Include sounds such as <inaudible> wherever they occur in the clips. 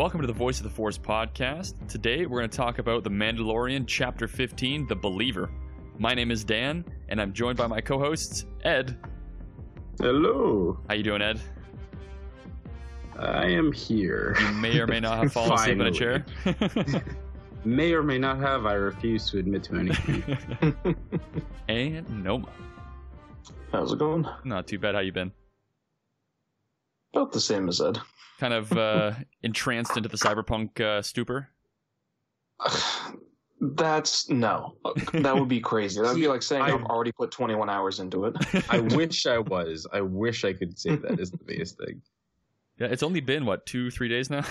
Welcome to the Voice of the Force podcast. Today we're going to talk about The Mandalorian Chapter 15, The Believer. My name is Dan, and I'm joined by my co-hosts, Ed. Hello. How you doing, Ed? I am here. You may or may not have <laughs> fallen asleep in a chair. <laughs> may or may not have. I refuse to admit to anything. <laughs> and no. How's it going? Not too bad. How you been? About the same as Ed. Kind of uh, <laughs> entranced into the cyberpunk uh, stupor. <sighs> That's no. <laughs> That would be crazy. That would be like saying I, have already put 21 hours into it. <laughs> I wish I was. I wish I could say that is the biggest thing. Yeah, it's only been what two, three days now.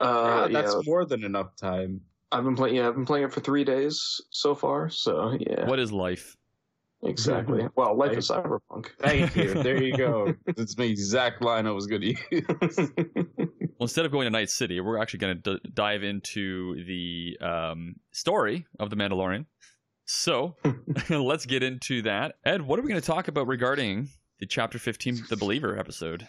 uh, yeah, that's yeah. more than enough time. I've been playing. Yeah, I've been playing it for three days so far. So yeah. What is life? Exactly. Well, life is cyberpunk. Thank you. There you go. <laughs> That's the exact line I was going to use. <laughs> well, instead of going to Night City, we're actually going to d- dive into the um, story of the Mandalorian. So <laughs> let's get into that. Ed, what are we going to talk about regarding the Chapter 15, The Believer episode?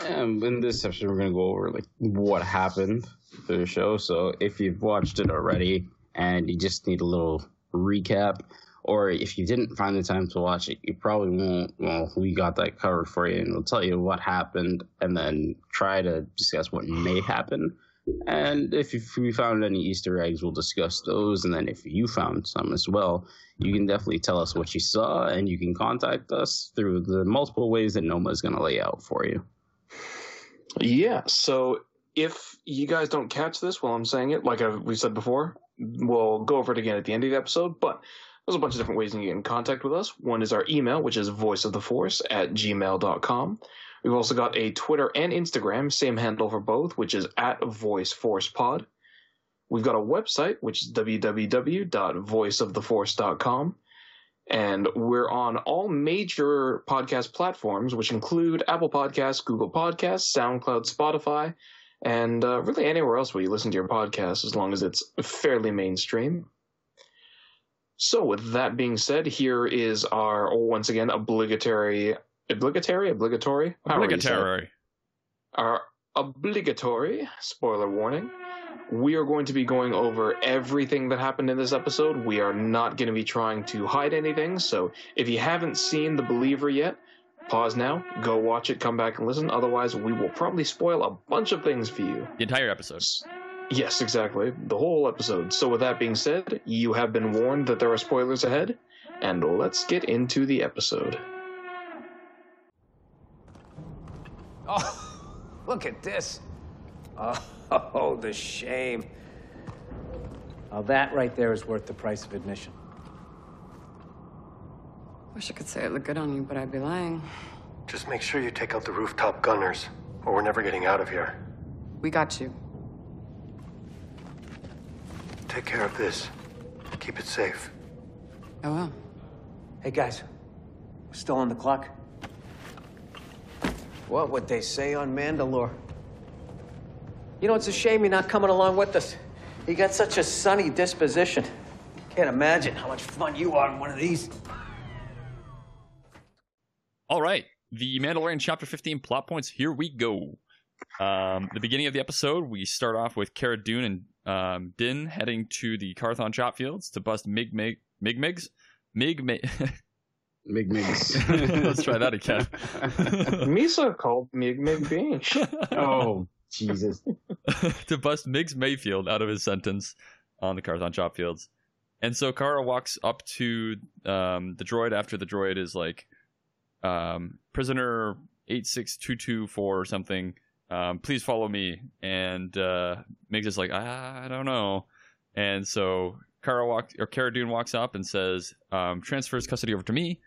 Um, in this section, we're going to go over like what happened to the show. So if you've watched it already and you just need a little recap, or if you didn't find the time to watch it, you probably won't. Well, we got that covered for you, and we'll tell you what happened, and then try to discuss what may happen. And if, we found any Easter eggs, we'll discuss those. And then if you found some as well, you can definitely tell us what you saw, and you can contact us through the multiple ways that Noma is going to lay out for you. Yeah. So if you guys don't catch this while I'm saying it, like we said before, we'll go over it again at the end of the episode. But there's a bunch of different ways you can get in contact with us. One is our email, which is voiceoftheforce at gmail.com. We've also got a Twitter and Instagram, same handle for both, which is at voiceforcepod. We've got a website, which is www.voiceoftheforce.com. And we're on all major podcast platforms, which include Apple Podcasts, Google Podcasts, SoundCloud, Spotify, and uh, really anywhere else where you listen to your podcast, as long as it's fairly mainstream. So, with that being said, here is our once again obligatory, obligatory, obligatory, obligatory, our obligatory spoiler warning. We are going to be going over everything that happened in this episode. We are not going to be trying to hide anything. So, if you haven't seen The Believer yet, pause now, go watch it, come back and listen. Otherwise, we will probably spoil a bunch of things for you. The entire episode. Yes, exactly. The whole episode. So, with that being said, you have been warned that there are spoilers ahead, and let's get into the episode. <laughs> Oh, look at this. Oh, <laughs> the shame. Now, that right there is worth the price of admission. Wish I could say it looked good on you, but I'd be lying. Just make sure you take out the rooftop gunners, or we're never getting out of here. We got you. Take care of this. Keep it safe. I will. Hey, guys. We're still on the clock. What would they say on Mandalore? You know, it's a shame you're not coming along with us. You got such a sunny disposition. Can't imagine how much fun you are in one of these. All right. The Mandalorian Chapter 15 plot points. Here we go. Um, the beginning of the episode, we start off with Cara Dune and um, Din heading to the Karthon chop fields to bust Mig Mig Mig Migs Mig Mig. <laughs> Mig Migs. <laughs> Let's try that again. <laughs> Misa called Mig Mig Beach. oh, Jesus. to bust Migs Mayfield out of his sentence on the Karthon chop fields. And so Cara walks up to um, the droid after the droid is like, um, prisoner 86224 or something. Um, please follow me. And uh, Migs is like, I don't know. And so Cara walks or Cara Dune walks up and says, um, transfers custody over to me.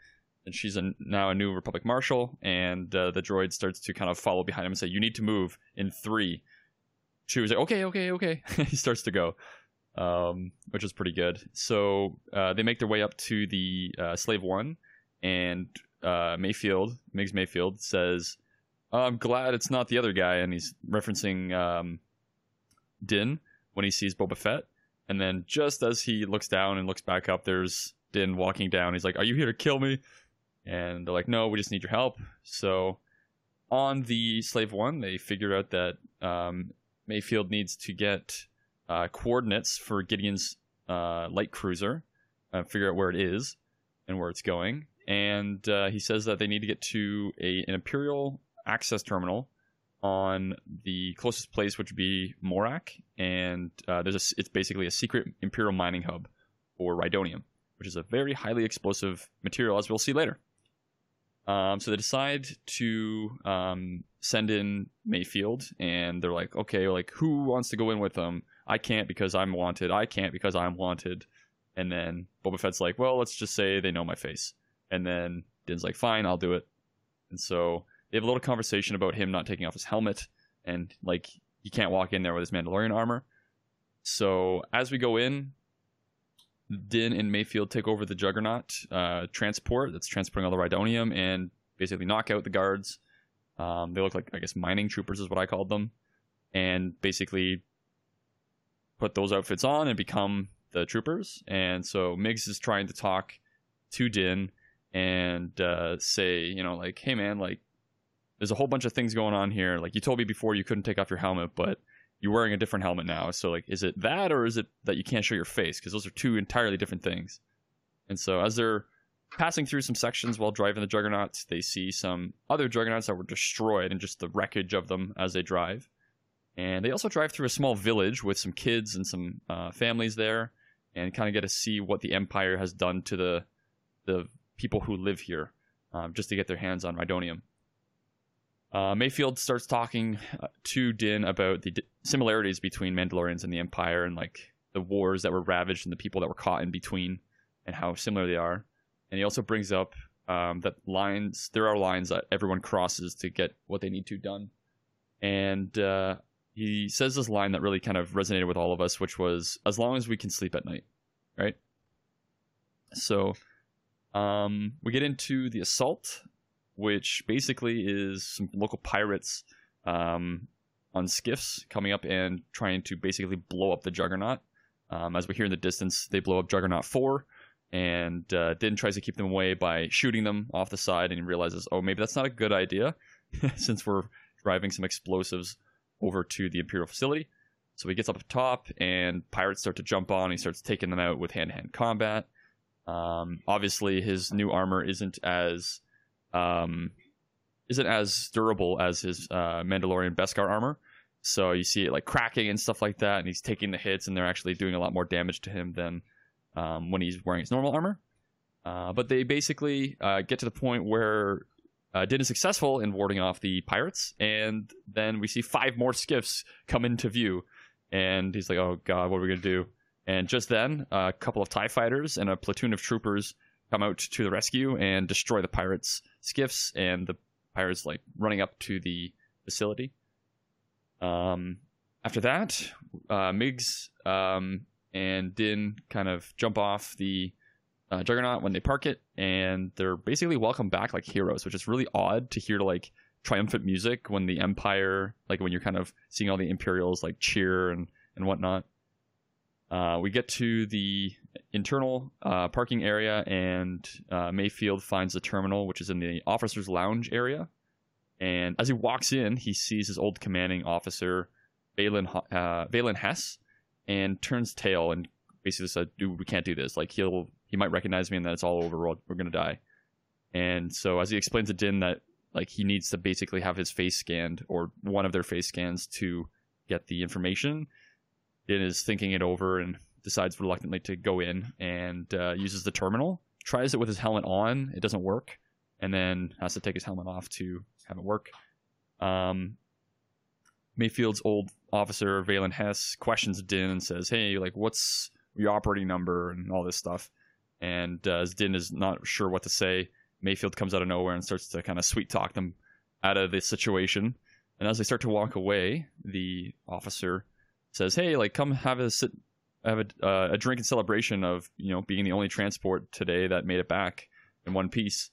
And she's a, now a new Republic Marshal. And uh, the droid starts to kind of follow behind him and say, You need to move in three. She was like, Okay, okay, okay. <laughs> he starts to go, um, which is pretty good. So uh, they make their way up to the uh, Slave One. And uh, Mayfield, Migs Mayfield, says, I'm glad it's not the other guy. And he's referencing um, Din when he sees Boba Fett. And then just as he looks down and looks back up, there's Din walking down. He's like, Are you here to kill me? And they're like, No, we just need your help. So on the Slave One, they figure out that um, Mayfield needs to get uh, coordinates for Gideon's uh, light cruiser, uh, figure out where it is and where it's going. And uh, he says that they need to get to a, an Imperial access terminal on the closest place, which would be Morak. And uh, there's a, it's basically a secret Imperial mining hub for Rhydonium, which is a very highly explosive material, as we'll see later. Um, so they decide to um, send in Mayfield, and they're like, okay, like who wants to go in with them? I can't because I'm wanted. I can't because I'm wanted. And then Boba Fett's like, well, let's just say they know my face. And then Din's like, fine, I'll do it. And so they have a little conversation about him not taking off his helmet, and like he can't walk in there with his Mandalorian armor. So as we go in, Din and Mayfield take over the Juggernaut uh, transport that's transporting all the Rhydonium and basically knock out the guards. Um, they look like, I guess, mining troopers is what I called them. And basically put those outfits on and become the troopers. And so Miggs is trying to talk to Din and uh, say, you know, like, hey man, like, there's a whole bunch of things going on here. Like, you told me before you couldn't take off your helmet, but you're wearing a different helmet now. So like, is it that or is it that you can't show your face? Because those are two entirely different things. And so as they're passing through some sections while driving the juggernauts, they see some other juggernauts that were destroyed and just the wreckage of them as they drive. And they also drive through a small village with some kids and some uh, families there, and kind of get to see what the Empire has done to the the people who live here, um, just to get their hands on Rhydonium. Uh, Mayfield starts talking uh, to Din about the d- similarities between Mandalorians and the Empire and like the wars that were ravaged and the people that were caught in between and how similar they are. And he also brings up um, that lines, there are lines that everyone crosses to get what they need to done. And uh, he says this line that really kind of resonated with all of us, which was, as long as we can sleep at night, right? So um, we get into the assault which basically is some local pirates um, on skiffs coming up and trying to basically blow up the Juggernaut. Um, as we hear in the distance, they blow up Juggernaut 4, and uh, Din tries to keep them away by shooting them off the side, and he realizes, oh, maybe that's not a good idea <laughs> since we're driving some explosives over to the Imperial facility. So he gets up top, and pirates start to jump on. He starts taking them out with hand to hand combat. Um, obviously, his new armor isn't as um, isn't as durable as his uh, Mandalorian Beskar armor. So you see it like cracking and stuff like that, and he's taking the hits, and they're actually doing a lot more damage to him than um, when he's wearing his normal armor. Uh, but they basically uh, get to the point where uh, Din is successful in warding off the pirates, and then we see five more skiffs come into view, and he's like, "Oh God, what are we gonna do?" And just then, a couple of TIE fighters and a platoon of troopers come out to the rescue and destroy the pirates' skiffs, and the pirates like running up to the facility. Um, after that, uh, Migs um, and Din kind of jump off the uh, Juggernaut when they park it, and they're basically welcomed back like heroes, which is really odd to hear like triumphant music when the Empire, like when you're kind of seeing all the Imperials like cheer and and whatnot. Uh, we get to the internal uh, parking area, and uh, Mayfield finds the terminal, which is in the officers' lounge area. And as he walks in, he sees his old commanding officer, Valen, uh, Valen Hess, and turns tail and basically says, "Dude, we can't do this. Like he'll he might recognize me, and then it's all over. We're, gonna die." And so as he explains to Din that like he needs to basically have his face scanned or one of their face scans to get the information, Din is thinking it over and decides reluctantly to go in and uh, uses the terminal. Tries it with his helmet on, it doesn't work, and then has to take his helmet off to have it work. Um, Mayfield's old officer Valen Hess questions Din and says, "Hey, like, what's your operating number and all this stuff?" And uh, as Din is not sure what to say, Mayfield comes out of nowhere and starts to kind of sweet talk them out of the situation. And as they start to walk away, the officer says, "Hey, like, come have a sit, have a, uh, a drink in celebration of you know being the only transport today that made it back in one piece."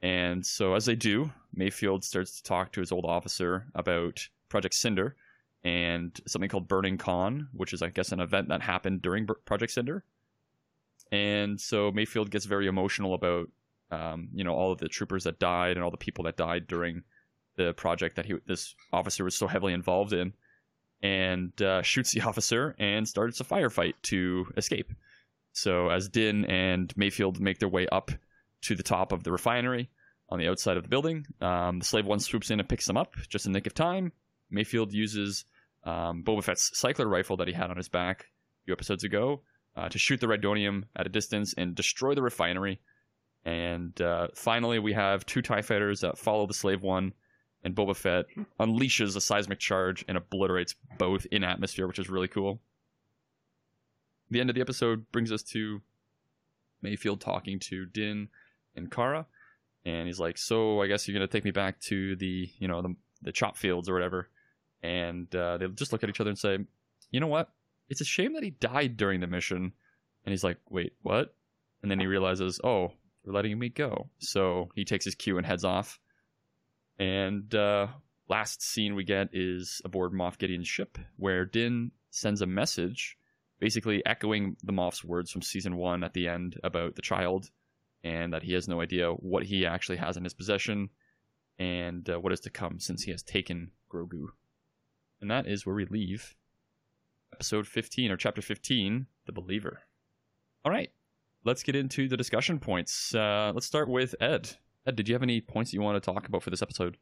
And so, as they do, Mayfield starts to talk to his old officer about Project Cinder and something called Burnin Konn, which is, I guess, an event that happened during Project Cinder. And so Mayfield gets very emotional about, um, you know, all of the troopers that died and all the people that died during the project that he this officer was so heavily involved in, and uh, shoots the <laughs> officer and starts a firefight to escape. So as Din and Mayfield make their way up to the top of the refinery on the outside of the building, um, the Slave One swoops in and picks them up just in the nick of time. Mayfield uses um, Boba Fett's cycler rifle that he had on his back a few episodes ago uh, to shoot the Rhydonium at a distance and destroy the refinery. And uh, finally, we have two TIE fighters that follow the Slave One, and Boba Fett unleashes a seismic charge and obliterates both in atmosphere, which is really cool. The end of the episode brings us to Mayfield talking to Din and Cara, and he's like, "So I guess you're gonna take me back to the, you know, the the chop fields or whatever." And uh, they just look at each other and say, "You know what? It's a shame that he died during the mission." And he's like, "Wait, what?" And then he realizes, "Oh, you're letting me go." So he takes his cue and heads off. And uh, last scene we get is aboard Moff Gideon's ship, where Din sends a message, basically echoing the Moff's words from season one at the end about the child, and that he has no idea what he actually has in his possession, and uh, what is to come since he has taken Grogu. And that is where we leave episode 15 or chapter 15, The Believer. All right, let's get into the discussion points. Uh, let's start with Ed. Ed, did you have any points that you want to talk about for this episode?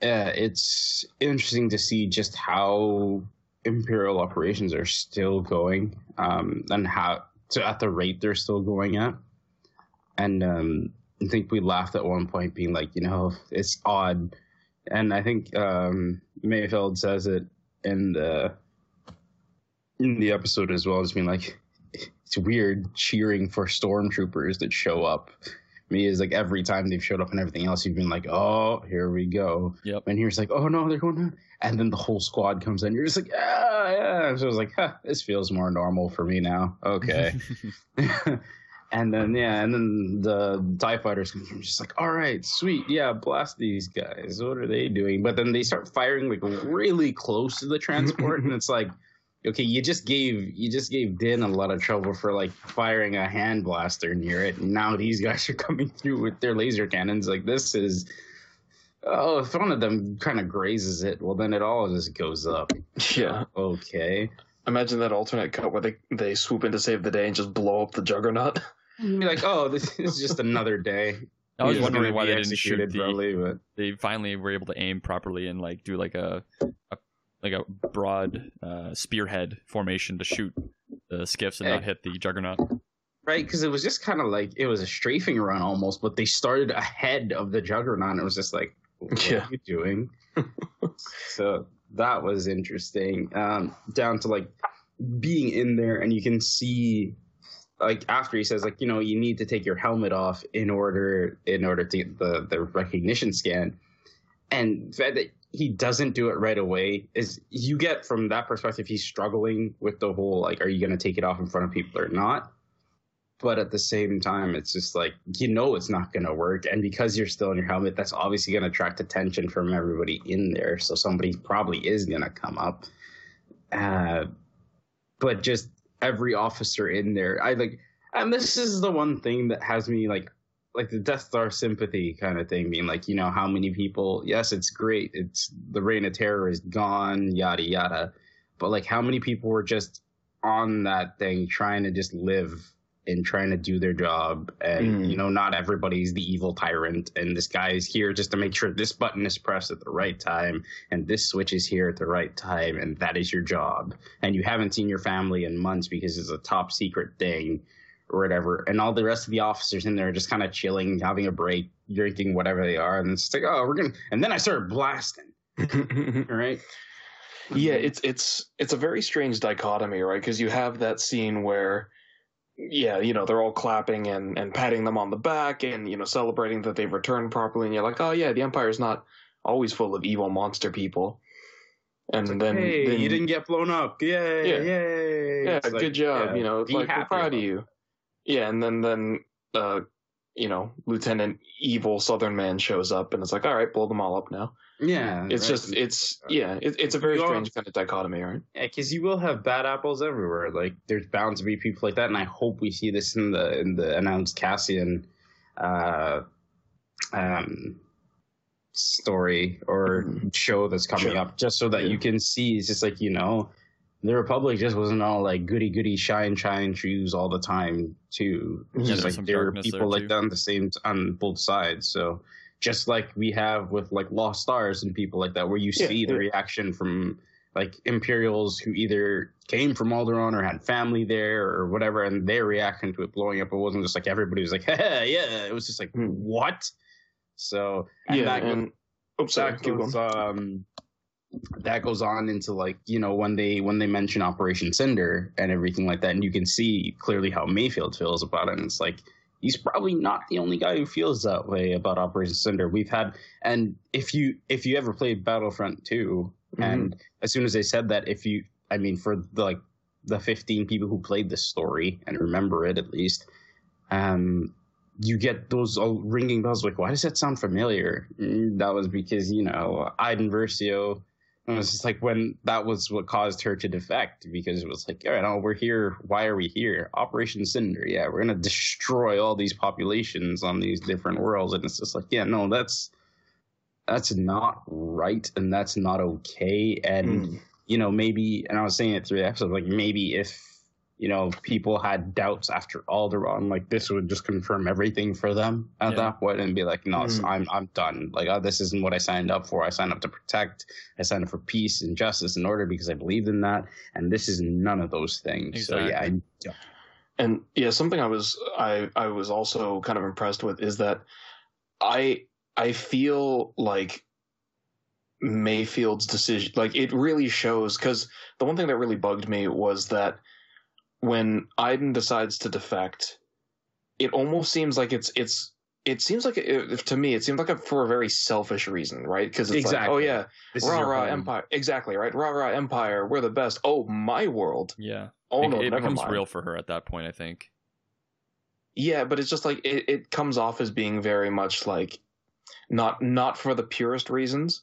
Yeah, it's interesting to see just how imperial operations are still going, um, and how so at the rate they're still going at. And um, I think we laughed at one point, being like, you know, it's odd. And I think um, Mayfield says it in the in the episode as well, as being like, it's weird cheering for stormtroopers that show up. Me is like every time they've showed up and everything else, you've been like, oh, here we go. Yep. And here's like, oh no, they're going down. And then the whole squad comes in. You're just like, ah, yeah. So I was like, huh, this feels more normal for me now. Okay. <laughs> and then yeah, and then the TIE fighters come through. Just like, all right, sweet, yeah, blast these guys. What are they doing? But then they start firing like really close to the transport, and it's like, okay, you just gave you just gave Din a lot of trouble for like firing a hand blaster near it, and now these guys are <laughs> coming through with their laser cannons. Like this is. Oh, if one of them kind of grazes it, well, then it all just goes up. <laughs> Yeah. Okay. Imagine that alternate cut where they, they swoop in to save the day and just blow up the juggernaut. <laughs> You'd be like, oh, this is just another day. I was wondering why they didn't shoot executed the, probably, but they finally were able to aim properly and like do like a, a like a broad uh, spearhead formation to shoot the skiffs and Hey. not hit the juggernaut. right because it was just kind of like it was a strafing run almost, but they started ahead of the juggernaut. And it was just like, what Yeah. are you doing? <laughs> so that was interesting. Um, down to like being in there, and you can see like after he says like you know you need to take your helmet off in order in order to get the the recognition scan and the fact that he doesn't do it right away is you get from that perspective he's struggling with the whole like are you going to take it off in front of people or not? But at the same time it's just like you know it's not going to work. And because you're still in your helmet that's obviously going to attract attention from everybody in there. So somebody probably is going to come up. Uh, but just every officer in there i like and this is the one thing that has me like like the Death Star sympathy kind of thing, being like, you know, how many people? Yes, it's great. It's the reign of terror is gone, yada yada. But like, how many people were just on that thing trying to just live and trying to do their job? And Mm. you know, not everybody's the evil tyrant, and this guy is here just to make sure this button is pressed at the right time, and this switch is here at the right time, and that is your job. And you haven't seen your family in months because it's a top secret thing or whatever, and all the rest of the officers in there are just kind of chilling, having a break, drinking whatever they are, and it's like, oh, we're gonna. And then I started blasting. <laughs> Right? yeah, it's it's it's a very strange dichotomy, right? Because you have that scene where, yeah, you know, they're all clapping and and patting them on the back and you know celebrating that they've returned properly, and you're like, oh yeah, the Empire's not always full of evil monster people. And then, hey, then you didn't get blown up. Yay! Yeah. Yay! yeah, It's like, good job. yeah, you know, it's like we're proud of you. Yeah, and then then uh, you know, Lieutenant Evil Southern Man shows up, and it's like, all right, blow them all up now. Yeah, It's right. just, it's yeah, it, it's a very You are- strange kind of dichotomy, right? Yeah, because you will have bad apples everywhere. Like there's bound to be people like that, and I hope we see this in the in the announced Cassian, uh, um, story or Mhm. show that's coming Sure. up, just so that Yeah. you can see. It's just like you know, the Republic just wasn't all like goody goody shine shine shoes all the time too. Yeah, just like there are darkness people there, like that on the same on both sides. So just like we have with like Lost Stars and people like that, where you Yeah, see the yeah. reaction from like Imperials who either came from Alderaan or had family there or whatever, and their reaction to it blowing up. It wasn't just like everybody was like, <laughs> "Hey, yeah." It was just like, Hmm. "What?" So and yeah, that, and oops, sorry, that keep goes, um, that goes on into like you know when they when they mention Operation Cinder and everything like that, and you can see clearly how Mayfield feels about it. And it's like he's probably not the only guy who feels that way about Operation Cinder. We've had, and if you if you ever played Battlefront 2, Mhm. and as soon as they said that, if you, I mean, for the, like the 15 people who played this story and remember it at least, um, you get those all ringing bells like, why does that sound familiar? Mm, That was because, you know, Iden Versio, it was just like when that was what caused her to defect because it was like, all right, oh, we're here. Why are we here? Operation Cinder. Yeah, we're going to destroy all these populations on these different worlds. And it's just like, yeah, no, that's. That's not right, and that's not okay. And Mm. you know, maybe, and I was saying it through the episode, like maybe if, you know, people had doubts after Alderaan, like this would just confirm everything for them at Yeah. that point and be like, no, Mhm. I'm, I'm done. Like, oh, this isn't what I signed up for. I signed up to protect. I signed up for peace and justice and order because I believed in that. And this is none of those things. So yeah, I, And yeah, something I was I I was also kind of impressed with is that I I feel like Mayfield's decision like it really shows because the one thing that really bugged me was that when Iden decides to defect, it almost seems like it's it's it seems like it, to me it seems like a, for a very selfish reason, right? Because it's like, oh yeah, this rah rah home. empire, exactly right, rah rah empire, we're the best. Oh my world, Yeah. oh it no, it becomes mind. real for her at that point, I think. Yeah, but it's just like it, it comes off as being very much like not not for the purest reasons.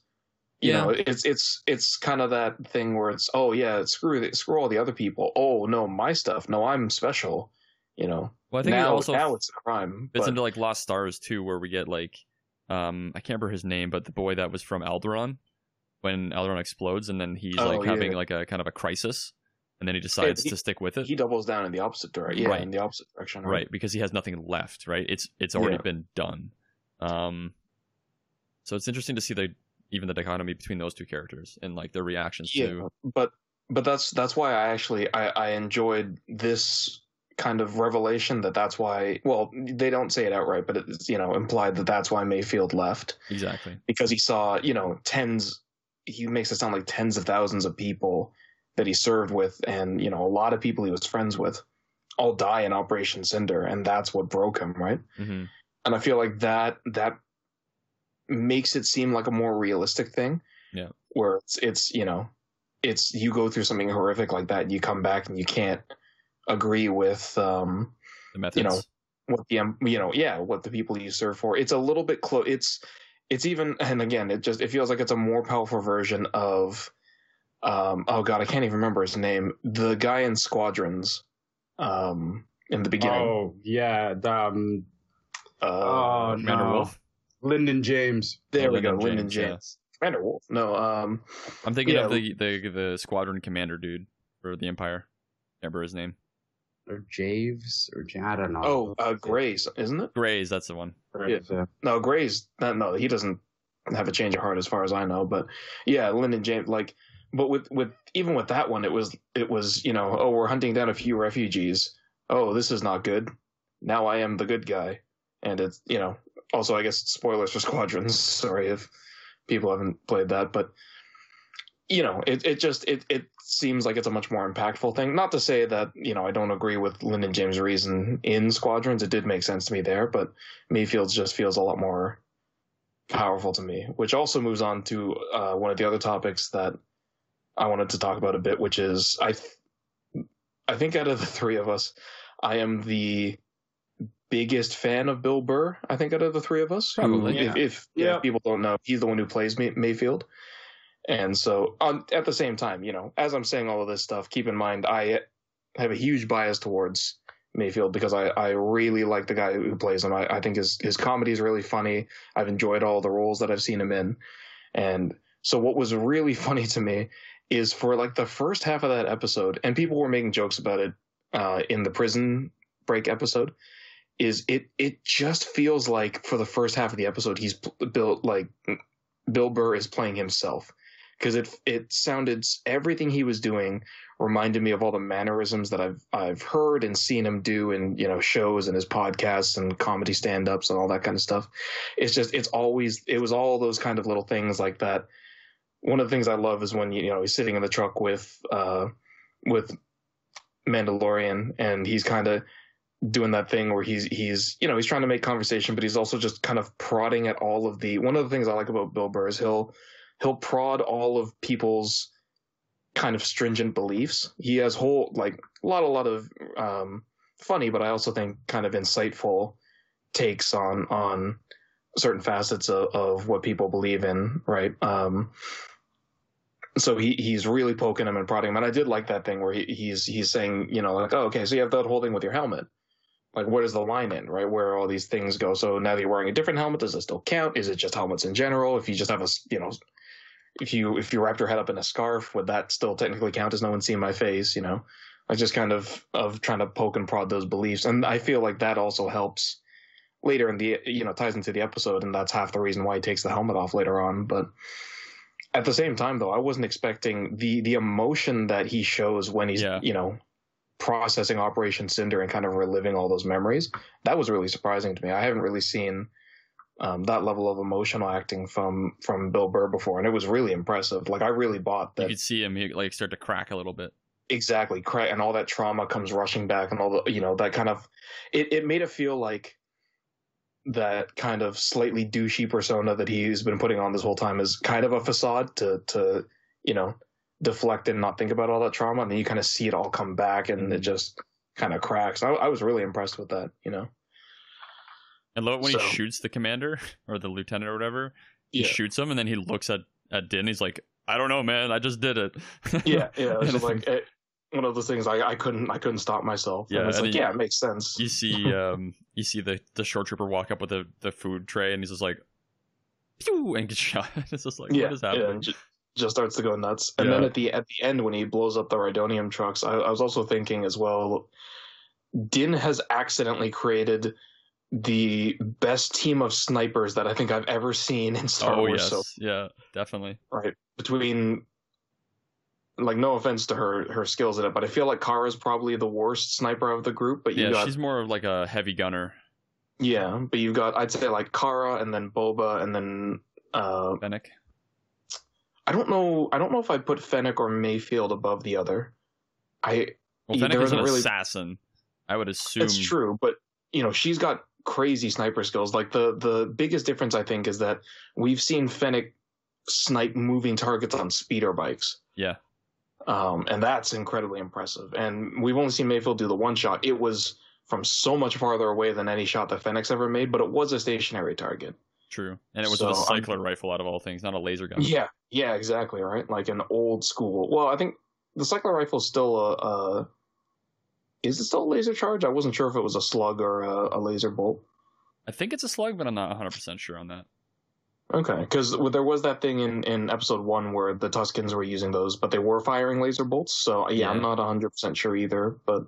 You Yeah. know, it's it's it's kind of that thing where it's oh yeah, screw the, screw all the other people. Oh no, my stuff. No, I'm special. You know. Well, I think now it also now it's a crime. it's into like Lost Stars too, where we get like, um, I can't remember his name, but the boy that was from Alderaan, when Alderaan explodes, and then he's Oh, like having like a kind of a crisis, and then he decides he- to stick with it, he doubles down in the opposite direction. Yeah, Right. in the opposite direction. right? Because he has nothing left, right? It's it's already Yeah. been done. Um, so it's interesting to see the even the dichotomy between those two characters and like their reactions Yeah, to but but that's that's why I actually I, I enjoyed this kind of revelation that that's why well they don't say it outright but it's you know implied that that's why Mayfield left. Exactly. because he saw you know tens he makes it sound like tens of thousands of people that he served with and you know a lot of people he was friends with all die in Operation Cinder and that's what broke him right? Hmm and I feel like that that makes it seem like a more realistic thing. Yeah. Where it's it's you know, it's you go through something horrific like that, and you come back and you can't agree with um The methods. You know, what the um, you know yeah what the people you serve for. It's a little bit close. It's it's even and again it just it feels like it's a more powerful version of um oh god I can't even remember his name the guy in Squadrons um in the beginning Oh, yeah. the, Um, uh, oh, Commander no. Wolf. Lyndon James. there Oh, we go Lyndon Lyndon James, James, yeah. Commander Wolf no um I'm thinking of the, the the squadron commander dude for the Empire. Remember his name? Or Javes? Or Ja- I don't know. Oh, uh, Grays, isn't it? Grays. That's the one. Yeah. No, Grays. No, no, he doesn't have a change of heart as far as I know. But yeah, Lyndon James. Like, but with with even with that one, it was it was you know oh we're hunting down a few refugees. Oh, this is not good. Now I am the good guy, and it's you know also I guess spoilers for <laughs> Squadrons. Sorry if people haven't played that, but you know it it just it it seems like it's a much more impactful thing. Not to say that you know I don't agree with Lyndon James' reason in Squadrons. It did make sense to me there, but Mayfield just feels a lot more powerful to me, which also moves on to uh, one of the other topics that I wanted to talk about a bit, which is I, th- I think out of the three of us, I am the biggest fan of Bill Burr. I think out of the three of us, Probably, if, yeah. if, yeah, Yeah. if people don't know, he's the one who plays May- Mayfield. And so, on, at the same time, you know, as I'm saying all of this stuff, keep in mind I have a huge bias towards Mayfield because I, I really like the guy who plays him. I, I think his his comedy is really funny. I've enjoyed all the roles that I've seen him in, and so what was really <laughs> funny to me is for like the first half of that episode, and people were making jokes about it uh, in the prison break episode. Is it? It just feels like for the first half of the episode, he's built like Bill Burr is playing himself because it it sounded everything he was doing reminded me of all the mannerisms that I've I've heard and seen him do in you know shows and his podcasts and comedy stand ups and all that kind of stuff. It's just it's always it was all those kind of little things like that. One of the things I love is when you know he's sitting in the truck with uh with Mandalorian and he's kind of doing that thing where he's he's you know he's trying to make conversation but he's also just kind of prodding at all of the one of the things I like about Bill Burr is he'll he'll prod all of people's kind of stringent beliefs. He has whole like a lot a lot of um, funny but I also think kind of insightful takes on on certain facets of, of what people believe in, right? Um, so he he's really poking him and prodding him, and I did like that thing where he, he's he's saying, you know, like, oh, okay, so you have that whole thing with your helmet like where does the line end right where all these things go? So now that you're wearing a different helmet does it still count? Is it just helmets in general? If you just have a you know if you if you wrapped your head up in a scarf would that still technically count as no one seeing my face you know? Like just kind of of trying to poke and prod those beliefs. And i feel like that also helps later in the you know ties into the episode and that's half the reason why he takes the helmet off later on. But at the same time though i wasn't expecting the the emotion that he shows when he's Yeah. you know processing Operation Cinder and kind of reliving all those memories. That was really surprising to me. I haven't really seen um, that level of emotional acting from from Bill Burr before, and it was really impressive. Like I really bought that. You could see him like start to crack a little bit. exactly, cra- and all that trauma comes rushing back, and all the you know that kind of it. It made it feel like that kind of slightly douchey persona that he's been putting on this whole time is kind of a facade to to you know deflect and not think about all that trauma, and then you kind of see it all come back, and it just kind of cracks. I, I was really impressed with that. You know, And love it when So- he shoots the commander or the lieutenant or whatever. He Yeah. shoots him, and then he looks at at Din. He's like, "I don't know, man. I just did it." yeah, yeah. <laughs> It's like it, one of those things. I, I couldn't I couldn't stop myself. Yeah, and it's and like he- yeah, it makes sense. you see, <laughs> um, you see the the short trooper walk up with the the food tray, and he's just like, Pew! and gets <laughs> shot. It's just like, yeah, what is happening? ju- just starts to go nuts. And Yeah. then at the at the end when he blows up the Rhydonium trucks, I, I was also thinking as well. Din has accidentally created the best team of snipers that I think I've ever seen in Star oh Wars. yes, So yeah, definitely. right between like no offense to her her skills in it, but I feel like Cara's probably the worst sniper of the group. But you Yeah, got she's more of like a heavy gunner. yeah, but you've got I'd say like Kara and then Boba and then uh Fennec. I don't know I don't know if I'd put Fennec or Mayfield above the other. I Well, Fennec is an really- assassin. I would assume. It's true, but you know, she's got crazy sniper skills. Like the the biggest difference I think is that we've seen Fennec snipe moving targets on speeder bikes. Yeah. Um, and that's incredibly impressive. And we've only seen Mayfield do the one shot. It was from so much farther away than any shot that Fennec's ever made, but it was a stationary target. True, and it was So, a I'm- cycler rifle out of all things, not a laser gun. Yeah, yeah, exactly, right? Like an old school. Well, I think the cycler rifle is still a, a is it still a laser charge? I wasn't sure if it was a slug or a, a laser bolt. I think it's a slug, but I'm not 100 percent sure on that. Okay, because there was that thing in, in episode one where the Tuskens were using those, but they were firing laser bolts. So yeah, I'm not 100 percent sure either. But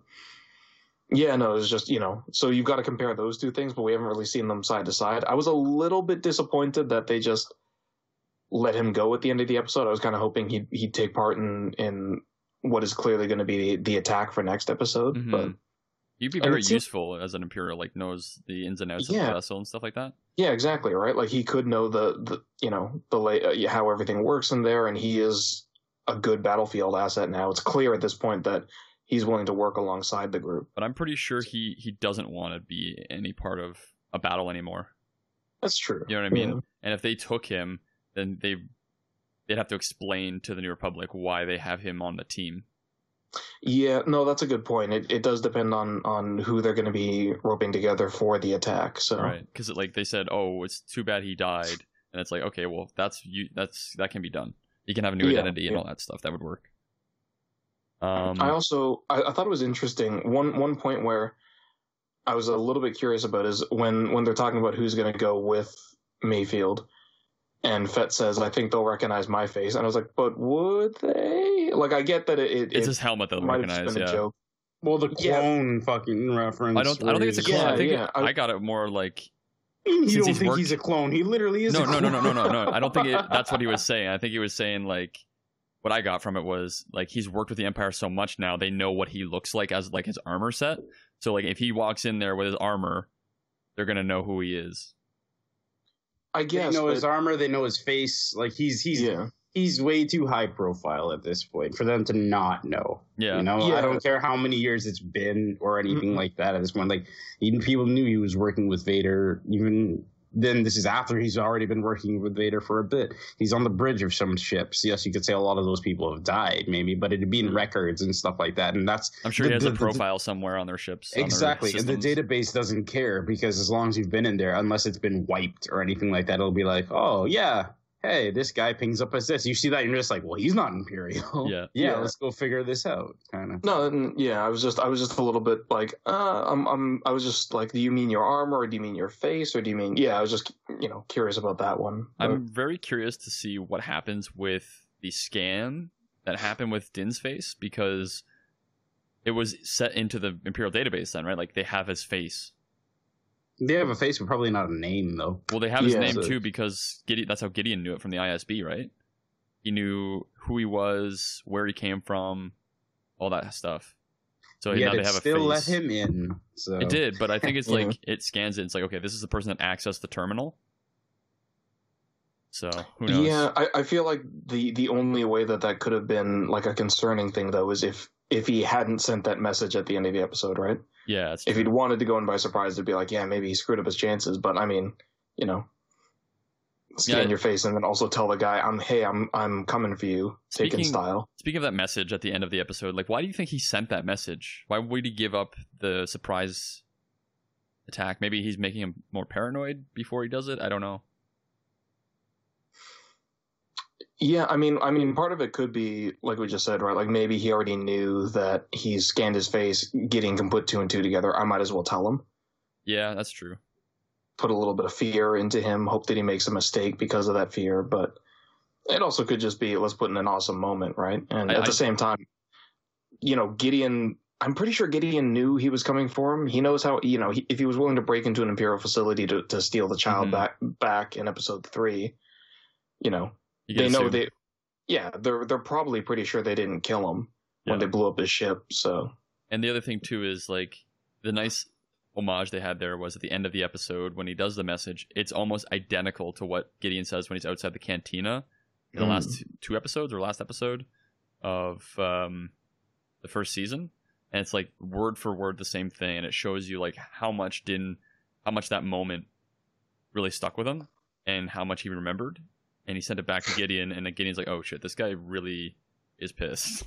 yeah, no, it's just you know, so you've got to compare those two things, but we haven't really seen them side to side. I was a little bit disappointed that they just let him go at the end of the episode. I was kind of hoping he'd he'd take part in in what is clearly going to be the, the attack for next episode. Mhm. But You'd be very useful as an Imperial, like knows the ins and outs of the vessel and stuff like that. Yeah, exactly. Right. Like he could know the, the you know the lay, uh, how everything works in there, and he is a good battlefield asset now. It's clear at this point that he's willing to work alongside the group. But I'm pretty sure he he doesn't want to be any part of a battle anymore. That's true. You know what I mean? Yeah. And if they took him, then they they'd have to explain to the New Republic why they have him on the team. Yeah, no, that's a good point. It it does depend on on who they're going to be roping together for the attack. So right because like they said oh it's too bad he died and it's like okay well that's you that's that can be done you can have a new Yeah, identity and yeah. all that stuff that would work um I also I, I thought it was interesting one one point where I was a little bit curious about is when when they're talking about who's going to go with Mayfield, and Fett says, "I think they'll recognize my face," and I was like, "But would they?" Like, I get that it, it, It's it his helmet they'll might have just recognize. been a Yeah. joke. Well, the Yeah. clone fucking reference. I don't. I don't think it's a where clone. I think yeah, I, I- got it more like You since don't he's think worked- he's a clone? He literally is. no, a no, no, no, no, no, no. I don't think it, that's what he was <laughs> saying. I think he was saying like what I got from it was like he's worked with the Empire so much now they know what he looks like as like his armor set. So like if he walks in there with his armor, they're gonna know who he is. I guess They guess. know his armor. They know his face. Like he's he's yeah. he's way too high profile at this point for them to not know. Yeah. You know, Yeah. I don't care how many years it's been or anything Mhm. like that at this point. Like even people knew he was working with Vader. Even then, this is after he's already been working with Vader for a bit. He's on the bridge of some ships. Yes, you could say a lot of those people have died, maybe, but it'd be in records and stuff like that. And that's I'm sure the- he has the- a the- profile somewhere on their ships. on their Exactly. And the database doesn't care because as long as you've been in there, unless it's been wiped or anything like that, it'll be like, oh, yeah, hey, this guy pings up as this. You see that, and you're just like, well, he's not Imperial. Yeah. <laughs> yeah, Yeah. let's go figure this out, kind of. No, yeah, I was just I was just a little bit like, uh, I'm I'm I was just like, do you mean your armor, or do you mean your face, or do you mean? Yeah, I was just you know curious about that one. But- I'm very curious to see what happens with the scan that happened with Din's face because it was set into the Imperial database then, right? Like they have his face. They have a face, but probably not a name, though. Well, they have his Yeah. name So- too because Gideon, that's how Gideon knew it from the ISB, right? He knew who he was, where he came from, all that stuff. So Yet now they it have a still let him in. So It did, but I think it's <laughs> Yeah. like it scans it. It's like okay, this is the person that accessed the terminal. So who knows? Yeah, I, I feel like the the only way that that could have been like a concerning thing though is if if he hadn't sent that message at the end of the episode, right? yeah. If he'd wanted to go in by surprise, it'd be like, yeah, maybe he screwed up his chances. But I mean, you know, scan Yeah. your face and then also tell the guy, I'm hey, I'm I'm coming for you, Speaking- style. Speaking of that message at the end of the episode, like, why do you think he sent that message? Why would he give up the surprise attack? Maybe he's making him more paranoid before he does it. I don't know. Yeah, I mean, I mean, part of it could be like we just said, right? Like maybe he already knew that he scanned his face. Gideon can put two and two together. I might as well tell him. Yeah, that's true. Put a little bit of fear into him. Hope that he makes a mistake because of that fear. But it also could just be let's put in an awesome moment, right? And I- at I- the same time, you know, Gideon. I'm pretty sure Gideon knew he was coming for him. He knows how. You know, he, if he was willing to break into an imperial facility to to steal the child Mhm. back back in episode three, you know, they know assume. they yeah they're they're probably pretty sure they didn't kill him Yeah. when they blew up his ship so And the other thing too is like the nice homage they had there was at the end of the episode when he does the message. It's almost identical to what Gideon says when he's outside the cantina in the Mm. last two, two episodes or last episode of um, the first season, and it's like word for word the same thing, and it shows you like how much didn't how much that moment really stuck with him and how much he remembered. And he sent it back to Gideon, and then Gideon's like, "Oh shit, this guy really is pissed."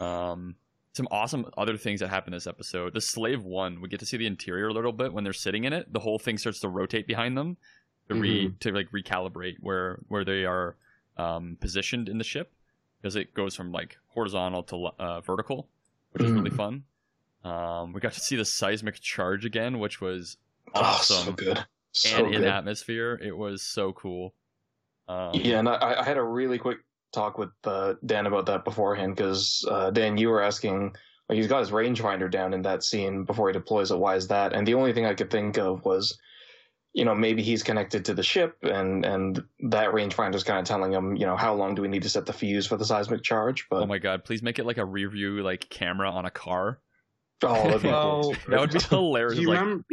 Um, some awesome other things that happen this episode. The slave one, we get to see the interior a little bit when they're sitting in it. The whole thing starts to rotate behind them to re to like recalibrate where where they are um, positioned in the ship because it goes from like horizontal to uh, vertical, which is really fun. Um, we got to see the seismic charge again, which was awesome oh, so good so and in atmosphere. It was so cool. Um, yeah and I, I had a really quick talk with uh, dan about that beforehand because uh, dan you were asking like he's got his rangefinder down in that scene before he deploys it why is that and the only thing i could think of was you know maybe he's connected to the ship and and that rangefinder's kind of telling him you know how long do we need to set the fuse for the seismic charge but Oh my god! Please make it like a rear view like camera on a car. Oh that'd be Well, That would be hilarious. Do you like, remember,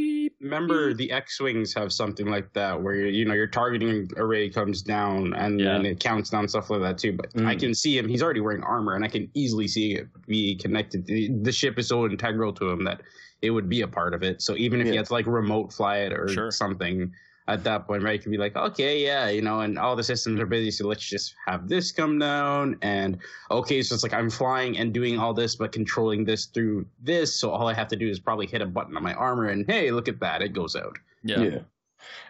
remember the X-wings have something like that where you know your targeting array comes down and Yeah. then it counts down stuff like that too. But I Mm. can see him; he's already wearing armor, and I can easily see it be connected. The, the ship is so integral to him that it would be a part of it. So even if he Yeah. had to like remote fly it or Sure. something. At that point, right, it could be like, okay, yeah, you know, and all the systems are busy, so let's just have this come down. And okay, so it's like I'm flying and doing all this, but controlling this through this. So all I have to do is probably hit a button on my armor, and hey, look at that, it goes out. yeah.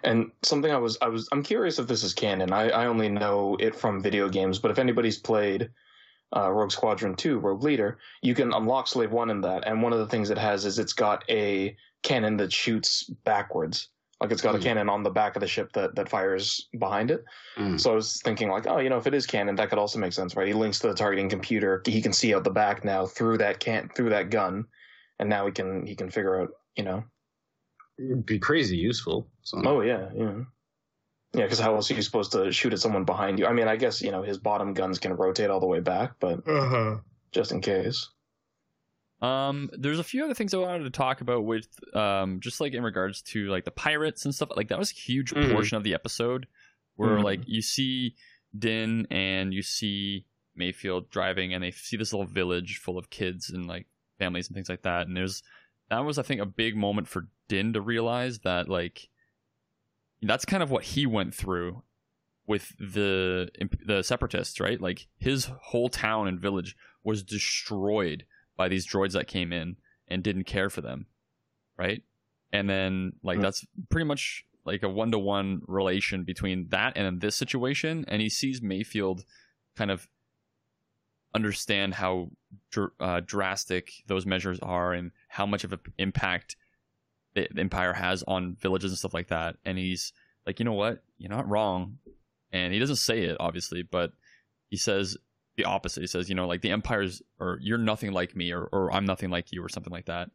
And something I was I was I'm curious if this is canon. I, I only know it from video games, but if anybody's played uh, Rogue Squadron 2, Rogue Leader, you can unlock Slave 1 in that. And one of the things it has is it's got a cannon that shoots backwards. Like it's got a Mm. cannon on the back of the ship that, that fires behind it. Mm. So I was thinking, like, oh, you know, if it is cannon, that could also make sense, right? He links to the targeting computer. He can see out the back now through that can through that gun, and now he can he can figure out, you know, It'd be crazy useful. So. Oh yeah, yeah, yeah. Because how else are you supposed to shoot at someone behind you? I mean, I guess you know his bottom guns can rotate all the way back, but Uh-huh. just in case. Um, there's a few other things I wanted to talk about with um, just like in regards to like the pirates and stuff. Like that was a huge Mhm. portion of the episode where Mhm. like you see Din and you see Mayfield driving, and they see this little village full of kids and like families and things like that. And there's that was I think a big moment for Din to realize that like that's kind of what he went through with the the separatists, right? Like his whole town and village was destroyed by these droids that came in and didn't care for them, right? And then like Hmm. that's pretty much like a one to one relation between that and this situation, and he sees Mayfield kind of understand how dr- uh, drastic those measures are and how much of an impact the the empire has on villages and stuff like that. And he's like, you know what, you're not wrong. And he doesn't say it obviously, but he says the opposite. He says, you know, like the empire's or you're nothing like me or, or I'm nothing like you or something like that.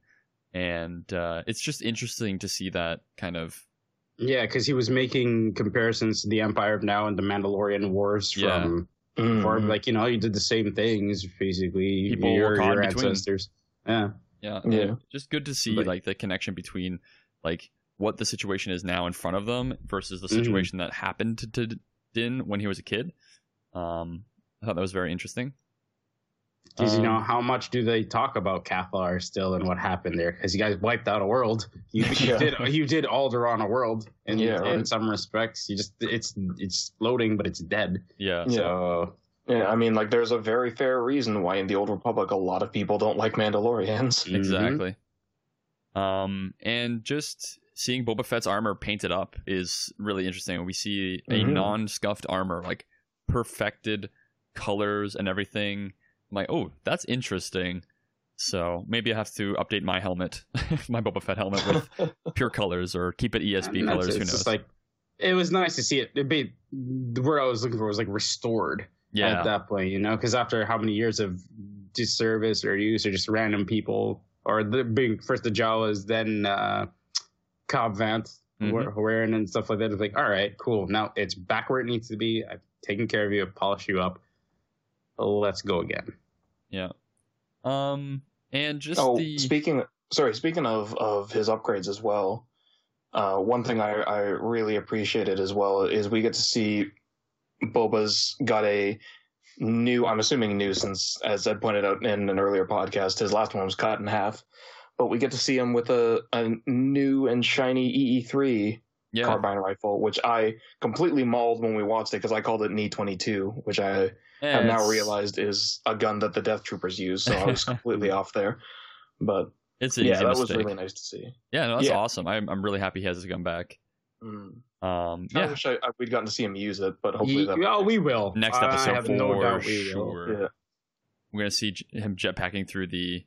And uh, it's just interesting to see that kind of Yeah, because he was making comparisons to the Empire of Now and the Mandalorian Wars Yeah. from, Mm. from like you know you did the same things basically. People were your, caught your between. ancestors. Yeah, Yeah, Yeah. and just good to see But- like the connection between like what the situation is now in front of them versus the Mhm. situation that happened to, to Din when he was a kid. Um, I thought that was very interesting. because you know Um, how much do they talk about Cathar still and what happened there? Because you guys wiped out a world. You, <laughs> you Yeah. did you did Alderaan a world in Yeah, right. in some respects. You just it's it's floating, but it's dead. Yeah, Yeah. So Yeah, I mean, like, there's a very fair reason why in the Old Republic a lot of people don't like Mandalorians. <laughs> exactly. Um, and just seeing Boba Fett's armor painted up is really interesting. We see a Mhm. non-scuffed armor, like perfected colors and everything. I'm like, oh, that's interesting. So maybe I have to update my helmet, <laughs> my Boba Fett helmet with <laughs> pure colors, or keep it that's- colors. Who it's knows? like it was nice to see it. It'd be, the word I was looking for was like restored yeah, at that point, you know, because after how many years of disservice or use or just random people, or the being first the Jawas, then uh, Cobb Vanth Mhm. wearing and stuff like that. It's like, all right, cool. Now it's back where it needs to be. I've taken care of you, I've polished you up. Let's go again. yeah. Um, and just oh, the speaking, sorry, speaking of of his upgrades as well. Uh, one thing I, I really appreciated as well is we get to see Boba's got a new, I'm assuming new since, as I pointed out in an earlier podcast, his last one was cut in half. But we get to see him with a, a new and shiny EE3 yeah, carbine rifle, which I completely mauled when we watched it because I called it an E22, which I have now realized is a gun that the Death Troopers use. So I was <laughs> completely off there. But it's an yeah, easy that was really nice to see. Yeah, no, that's Yeah. awesome. I'm I'm really happy he has his gun back. Mm. Um, I yeah, wish I, I, we'd gotten to see him use it, but hopefully that. oh, we will next I episode have for no doubt we will. sure. Yeah. We're gonna see him jetpacking through the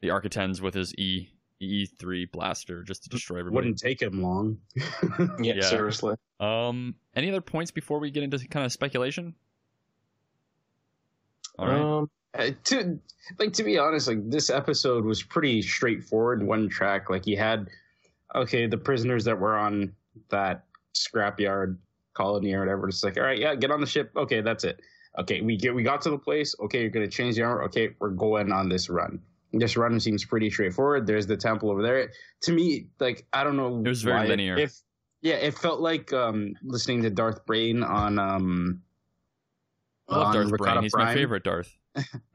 the Architens with his E E three blaster just to destroy everybody. Wouldn't take him long. <laughs> yeah, Yeah. seriously. Um, any other points before we get into kind of speculation? All right. Um, Uh, to like to be honest, like this episode was pretty straightforward, one track. Like you had okay, the prisoners that were on that scrapyard colony or whatever. It's like, all right, yeah, get on the ship. Okay, that's it. Okay, we get we got to the place. Okay, you're gonna change the armor. Okay, we're going on this run. This run seems pretty straightforward. There's the temple over there. To me, like I don't know. It was very why linear. If yeah, it felt like um listening to Darth Brain on um. I love on Darth Ricotta Brain. He's my favorite Darth. <laughs> <laughs>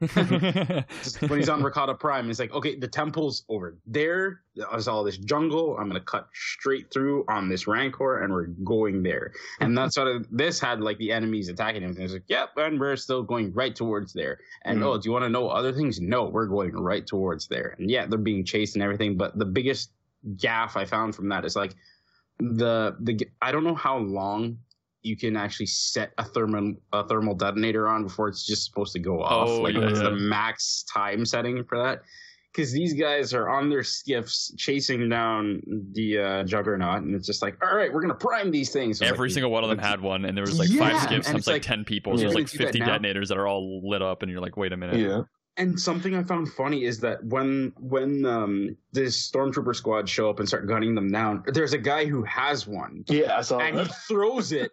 when he's on Ricotta Prime, he's like, okay, the temple's over there. There's all this jungle. I'm gonna cut straight through on this Rancor, and we're going there. And that's sort <laughs> of this had like the enemies attacking him. And he's like, yep, and we're still going right towards there. And Mhm. oh, do you want to know other things? No, we're going right towards there. And yeah, they're being chased and everything. But the biggest gaff I found from that is like the the I don't know how long you can actually set a thermal a thermal detonator on before it's just supposed to go off. Oh, like yeah, what's yeah. the max time setting for that? Because these guys are on their skiffs chasing down the uh, juggernaut, and it's just like, all right, we're gonna prime these things. It's Every like, single one of them had one, and there was like Yeah, five skiffs and times it's like, like, ten people. So Yeah. there's like Do that 50 now? detonators that are all lit up, and you're like, wait a minute. Yeah. And something I found funny is that when when um, this stormtrooper squad show up and start gunning them down, there's a guy who has one, Yeah, I saw and he <laughs> throws it,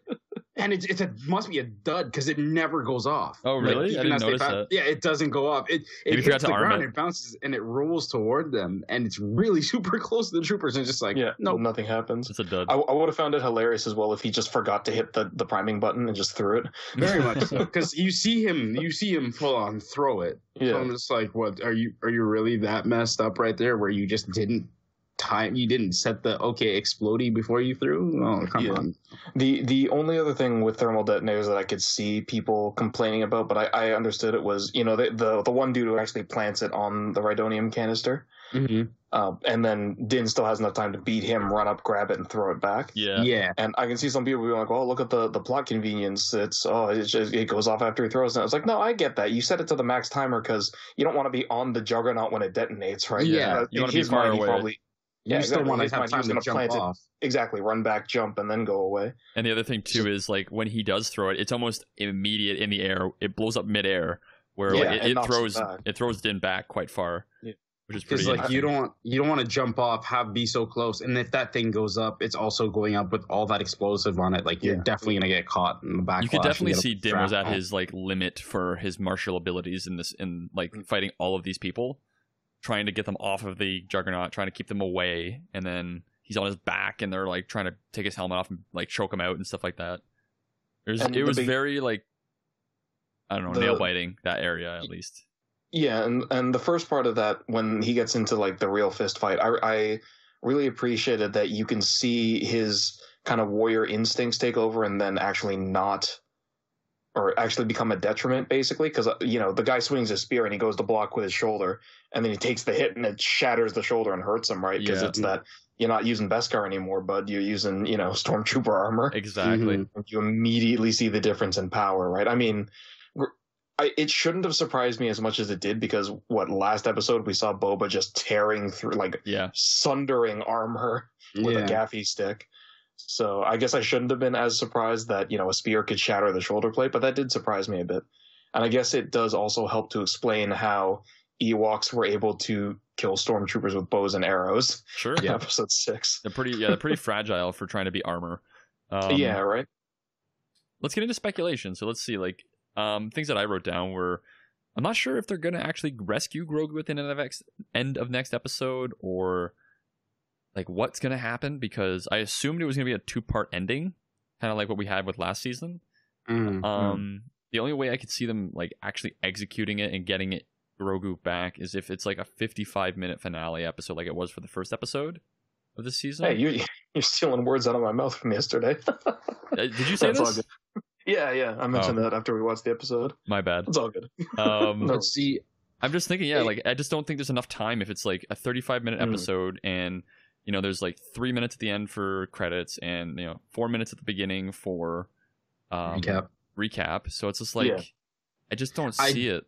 and it's it's a must be a dud because it never goes off. Oh, really? I even didn't notice bounce- that. Yeah, it doesn't go off. It it you forgot hits the arm ground, it. it bounces, and it rolls toward them, and it's really <laughs> super close to the troopers, and it's just like, Yeah, no, nothing happens. It's a dud. I, I would have found it hilarious as well if he just forgot to hit the, the priming button and just threw it. very much <laughs> because you see him, you see him full on throw it. So Yeah. I'm just like, what are you? Are you really that messed up right there? Where you just didn't time, you didn't set the okay explodey before you threw? Oh, come Yeah. on. The the only other thing with thermal detonators that I could see people complaining about, but I, I understood it was, you know, the, the the one dude who actually plants it on the rhydonium canister, Mm-hmm. uh, and then Din still has enough time to beat him, run up, grab it, and throw it back. yeah. Yeah. And I can see some people being like, "Oh, look at the, the plot convenience. It's oh, it just it goes off after he throws it." I was like, "No, I get that. You set it to the max timer because you don't want to be on the juggernaut when it detonates right? Yeah, Uh, you wanna be far away. Probably, You Yeah, still want to have time was to gonna jump plant it. off. exactly run back, jump, and then go away. And the other thing too is like when he does throw it, it's almost immediate in the air. It blows up midair, where Yeah, like, it it, it it throws back. it throws Din back quite far, Yeah. which is pretty. Because like you don't want you don't want to jump off, have be so close, and if that thing goes up, it's also going up with all that explosive on it. Like you're Yeah. definitely gonna get caught in the back. you could definitely see Din was at his like limit for his martial abilities in this in like Mm. fighting all of these people, trying to get them off of the juggernaut, trying to keep them away, and then he's on his back and they're like trying to take his helmet off and like choke him out and stuff like that. There's, And it was big- very like I don't know nail biting that area at least. Yeah, and and the first part of that when he gets into like the real fist fight, I I really appreciated that you can see his kind of warrior instincts take over and then actually not or actually become a detriment basically because you know the guy swings his spear and he goes to block with his shoulder and then he takes the hit and it shatters the shoulder and hurts him right because Yeah. it's that you're not using Beskar anymore bud you're using you know stormtrooper armor Exactly. Mhm. you immediately see the difference in power, right? I mean, I, it shouldn't have surprised me as much as it did because what last episode we saw Boba just tearing through, like Yeah. sundering armor <laughs> with a Yeah. gaffi stick. So I guess I shouldn't have been as surprised that you know a spear could shatter the shoulder plate, but that did surprise me a bit. And I guess it does also help to explain how Ewoks were able to kill stormtroopers with bows and arrows Sure. in episode six. They're pretty yeah, they're pretty <laughs> fragile for trying to be armor. Um, yeah, right. let's get into speculation. So let's see, like, um, things that I wrote down were, I'm not sure if they're gonna actually rescue Grogu at the end of next end of next episode, or like what's gonna happen because I assumed it was gonna be a two part ending, kind of like what we had with last season. Mhm. Um, the only way I could see them like actually executing it and getting it Grogu back is if it's like a 55 minute finale episode, like it was for the first episode of this season. Hey, you <laughs> you're stealing words out of my mouth from yesterday. <laughs> Uh, did you say That's this? Yeah, yeah. I mentioned Oh. that after we watched the episode. My bad. It's all good. <laughs> Um, No. See, I'm just thinking, yeah, Hey. like I just don't think there's enough time if it's like a 35 minute Mm. episode and you know there's like three minutes at the end for credits and you know four minutes at the beginning for um, recap. recap. So it's just like Yeah. I just don't I- see it.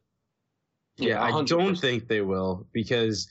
Yeah, I 100%. don't think they will because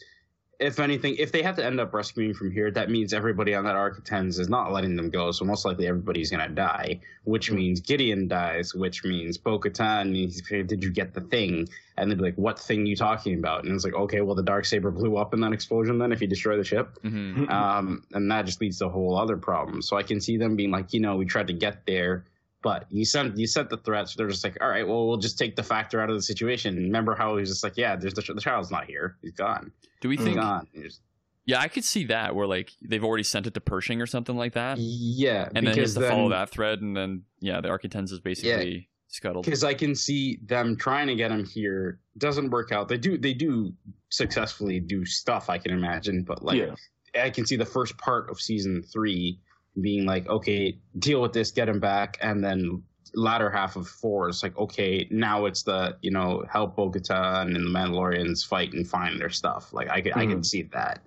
if anything, if they have to end up rescuing from here, that means everybody on that arc of tens is not letting them go. So most likely everybody's gonna die, which means Gideon dies, which means Bo-Katan. needs- Did you get the thing? And they'd be like, "What thing you talking about?" And it's like, "Okay, well the dark saber blew up in that explosion. Then if you destroy the ship." Mhm. um, and that just leads to a whole other problem. So I can see them being like, you know, we tried to get there, but you sent you set the threats. They're just like, all right, well, we'll just take the factor out of the situation. Remember how he's just like, yeah, there's the, the child's not here. He's gone. Do we He's think? gone. He's Yeah, I could see that where like they've already sent it to Pershing or something like that, yeah, and then he has to because follow that thread, and then yeah, the Architens is basically scuttled. because I can see them trying to get him here doesn't work out. They do they do successfully do stuff I can imagine, but like Yeah. I can see the first part of season three being like, okay, deal with this, get him back, and then latter half of four is like, okay, now it's the you know help Bo-Katan and the Mandalorians fight and find their stuff. Like I can I can see that.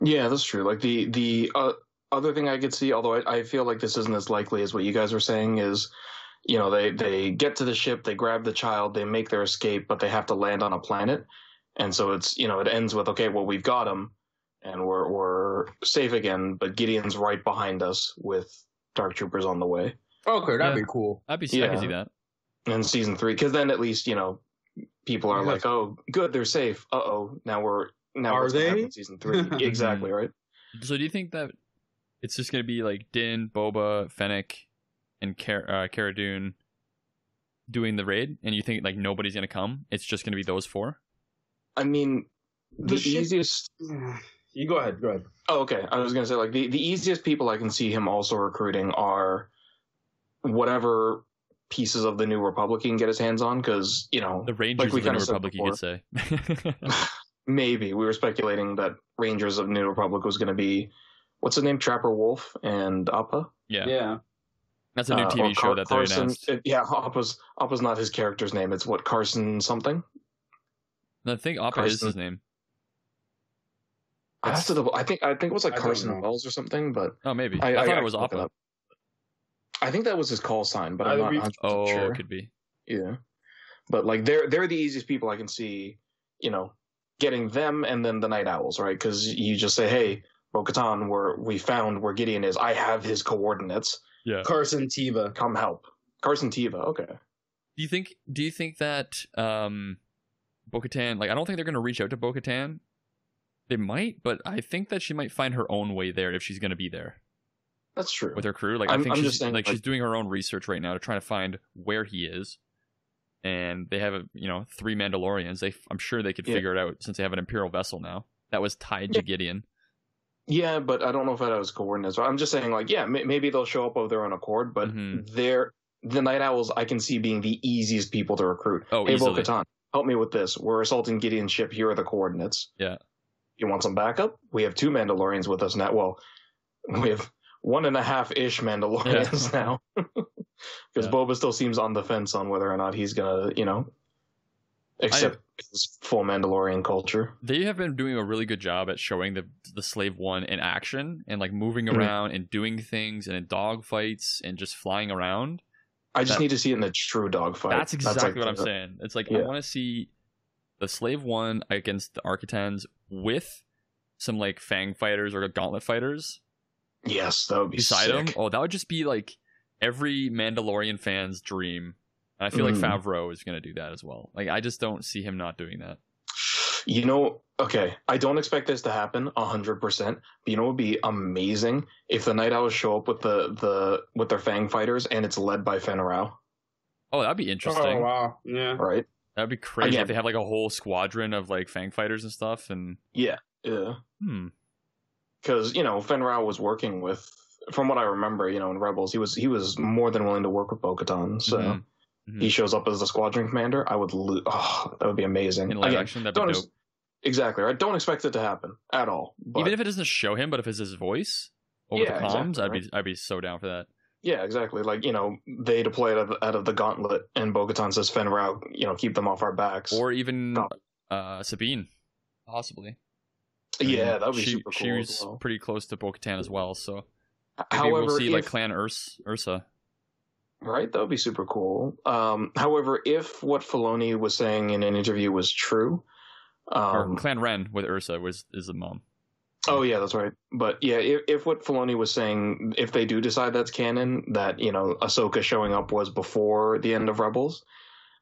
Yeah, that's true. Like the the uh, other thing I could see, although I, I feel like this isn't as likely as what you guys were saying, is you know they they get to the ship, they grab the child, they make their escape, but they have to land on a planet, and so it's you know it ends with okay, well we've got him, and we're we're safe again, but Gideon's right behind us with Dark Troopers on the way Okay, that'd Yeah. be cool. I'd be I Yeah. can see that. in season three, because then at least you know people are Yeah. like, oh, good, they're safe. Uh oh, now we're now Are they? in season three? <laughs> exactly right. So do you think that it's just gonna be like Din, Boba, Fennec, and Car- uh, Cara Dune doing the raid, and you think like nobody's gonna come? It's just gonna be those four. I mean, the, The ship- easiest. <sighs> <sighs> You go ahead. Go ahead. Oh, okay. I was gonna say like the, the easiest people I can see him also recruiting are whatever pieces of the New Republic he can get his hands on, because you know The Rangers we of the New kinda said Republic, you could say. <laughs> <laughs> maybe we were speculating that Rangers of New Republic was gonna be what's his name, Trapper Wolf and Appa. yeah. Yeah. that's a new Uh, TV or show Car- that they Carson, announced. uh, yeah, Appa's Appa's not his character's name. It's what Carson something. I think Appa is his name. I have to double. I think I think it was like I Carson. Wells or something, but Oh, maybe. I, I, I, thought I it was can look I think that was his call sign, but I'm not we- 100% Oh, sure. could be. Yeah, but like they're they're the easiest people I can see. You know, getting them and then the Nite Owls, right? Because you just say, "Hey, Bo-Katan, we're we found where Gideon is. I have his coordinates. Yeah. Carson Teva. Come help." Carson Teva. Okay. Do you think? Do you think that um, Bo-Katan? Like, I don't think they're gonna reach out to Bo-Katan. They might, but I think that she might find her own way there if she's gonna be there That's true. with her crew. Like, i I'm- think I'm she's just saying, like, like- she's doing her own research right now to try to find where he is. And they have a you know three Mandalorians. They I'm sure they could Yeah. figure it out since they have an Imperial vessel now that was tied to Gideon. Yeah, but I don't know if that was coordinates. I'm just saying, like, yeah, may- maybe they'll show up of their own accord, but Mhm. they're the Nite Owls. I can see being the easiest people to recruit. Oh, hey, easily. Bo-Katan, help me with this. We're assaulting Gideon's ship. Here are the coordinates. Yeah. You want some backup? We have two Mandalorians with us now. Well, we have one and a half ish Mandalorians now. <laughs> Because Yeah. Boba still seems on the fence on whether or not he's gonna, you know, accept his full Mandalorian culture. They have been doing a really good job at showing the the slave one in action and like moving Mhm. around and doing things and in dog fights and just flying around. I just That- need to see it in the true dogfight. That's exactly like what I'm saying. It's like I want to see the slave one against the Architans with some like Fang fighters or Gauntlet fighters Yes, that would be beside sick. them. Oh, that would just be like every Mandalorian fan's dream. And I feel Mhm. like Favreau is going to do that as well. Like I just don't see him not doing that. You know, okay, I don't expect this to happen hundred percent. But you know, it would be amazing if the Nite Owls show up with the the with their Fang fighters and it's led by Fenn Rau, Oh, that'd be interesting. Oh wow. Yeah. right? That'd be crazy Again- if they have like a whole squadron of like Fang fighters and stuff. And Yeah, yeah. hmm, Because you know, Fenn Rau was working with, from what I remember, you know, in Rebels, he was he was more than willing to work with Bo-Katan. So Mhm. Mhm. he shows up as the squadron commander. I would, lo- oh, that would be amazing. in live Again, action, that'd be ex- dope. exactly right. Don't expect it to happen at all. But Even if it doesn't show him, but if it's his voice over Yeah, the comms, exactly, I'd be. I'd be so down for that. Yeah, exactly. Like, you know, they deploy out of, out of the gauntlet and Bo-Katan says, Fenn Rau, you know, keep them off our backs. Or even uh, Sabine, possibly. yeah, that would be she, super She cool. was well. pretty close to Bo-Katan as well, so maybe However, we'll see like Clan Urs, Ursa. right, that would be super cool. Um, however, if what Filoni was saying in an interview was true, or um, Clan Wren with Ursa was is the mom. Oh yeah, that's right. But yeah, if, if what Filoni was saying, if they do decide that's canon, that you know Ahsoka showing up was before the end of Rebels,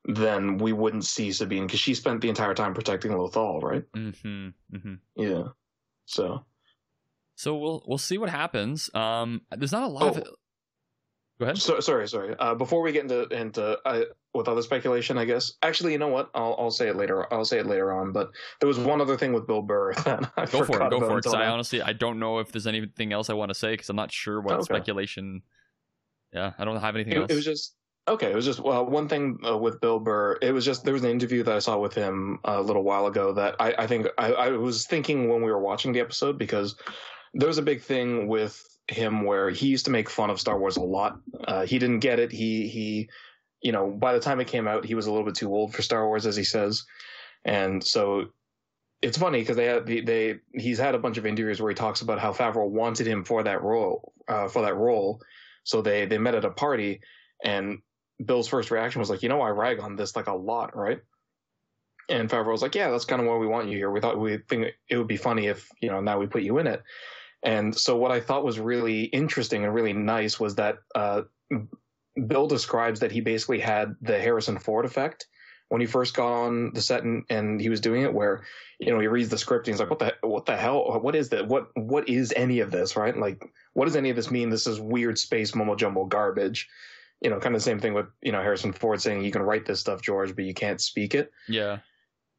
then we wouldn't see Sabine because she spent the entire time protecting Lothal, right? Mm-hmm, mm-hmm. Yeah. So So we'll we'll see what happens. Um, there's not a lot of. Oh. Go ahead. So, sorry, sorry. Uh, before we get into into uh, with other speculation, I guess. Actually, you know what? I'll I'll say it later. I'll say it later on. But there was one other thing with Bill Burr <laughs> that I Go for it. Go for it. I honestly I don't know if there's anything else I want to say because I'm not sure what Okay. speculation. Yeah, I don't have anything It, else. it was just okay. It was just well, one thing uh, with Bill Burr. It was just there was an interview that I saw with him a little while ago that I I think I, I was thinking when we were watching the episode because there was a big thing with him where he used to make fun of Star Wars a lot. Uh, he didn't get it. He he, you know, by the time it came out, he was a little bit too old for Star Wars, as he says, and so it's funny because they had they, they he's had a bunch of interviews where he talks about how Favreau wanted him for that role uh, for that role, so they they met at a party, and Bill's first reaction was like, you know, I rag on this like a lot, right? And Favreau was like, yeah, that's kind of why we want you here. We thought we think it would be funny if you know now we put you in it. And so what I thought was really interesting and really nice was that uh, Bill describes that he basically had the Harrison Ford effect when he first got on the set and, and he was doing it, where you know he reads the script and he's like, "What the what the hell? What is that? What what is any of this? Right? Like, what does any of this mean? This is weird space mumbo jumbo garbage." You know, kind of the same thing with you know Harrison Ford saying, "You can write this stuff, George, but you can't speak it." Yeah.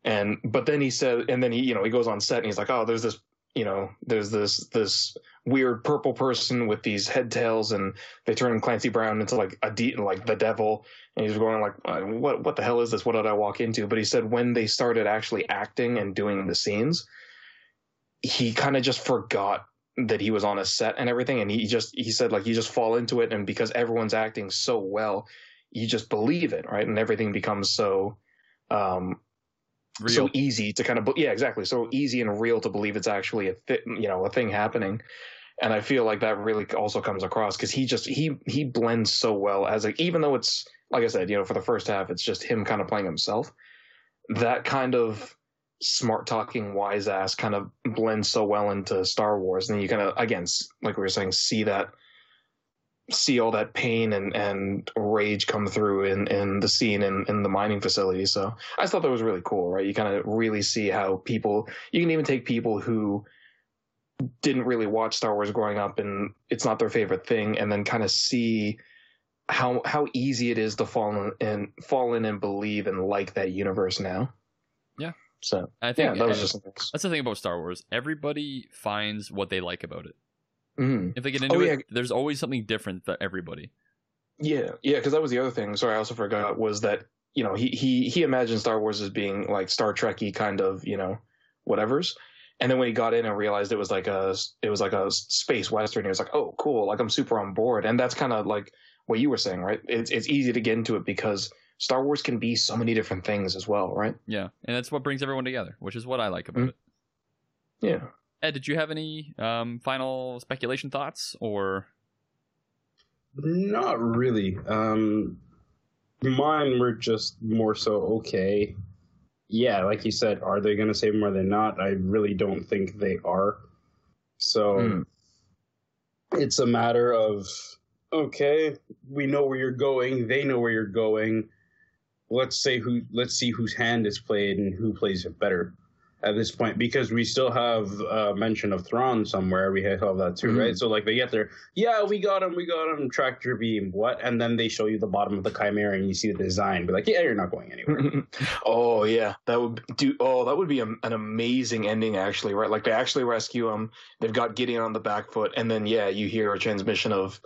And but then he said, and then he you know he goes on set and he's like, "Oh, there's this you know, there's this this weird purple person with these head tails, and they turn Clancy Brown into like a de- like the devil, and he's going like, uh, what what the hell is this? What did I walk into? But he said when they started actually acting and doing the scenes, he kind of just forgot that he was on a set and everything, and he just he said like you just fall into it, and because everyone's acting so well, you just believe it, right, and everything becomes so. Um, Real. so easy to kind of yeah exactly. So easy and real to believe it's actually a you know a thing happening. And i feel like that really also comes across because he just he he blends so well as a even though it's like i said you know for the first half it's just him kind of playing himself that kind of smart talking wise ass kind of blends so well into star wars. And then you kind of again like we were saying see that see all that pain and, and rage come through in, in the scene in, in the mining facility. So I thought that was really cool, right? You kind of really see how people, you can even take people who didn't really watch Star Wars growing up and it's not their favorite thing and then kind of see how, how easy it is to fall in and fall in and believe and like that universe now. Yeah. So I yeah, think that was just, that's the thing about Star Wars. Everybody finds what they like about it. Mhm. If they get into Oh, it, yeah. there's always something different for everybody. Yeah, yeah, because that was the other thing. Sorry, I also forgot was that you know he he he imagined Star Wars as being like Star Trekky kind of you know whatever's, and then when he got in and realized it was like a it was like a space western, he was like, oh, cool, like I'm super on board, and that's kind of like what you were saying, right? It's it's easy to get into it because Star Wars can be so many different things as well, right? Yeah, and that's what brings everyone together, which is what I like about Mhm. it. Yeah. Ed, did you have any um, final speculation thoughts or? Not really. Um, mine were just more so okay. Yeah, like you said, are they going to save him or they not? I really don't think they are. So Mm. it's a matter of okay, we know where you're going. They know where you're going. Let's say who. Let's see whose hand is played and who plays it better at this point because we still have uh, mention of Thrawn somewhere. We have that too, Mhm. right? So like they get there, yeah, we got him, we got him, tractor beam, what? And then they show you the bottom of the Chimera and you see the design, be like, yeah, you're not going anywhere. <laughs> oh yeah, that would do. Oh, that would be a, an amazing ending, actually. Right, like they actually rescue him. They've got Gideon on the back foot, and then yeah, you hear a transmission of,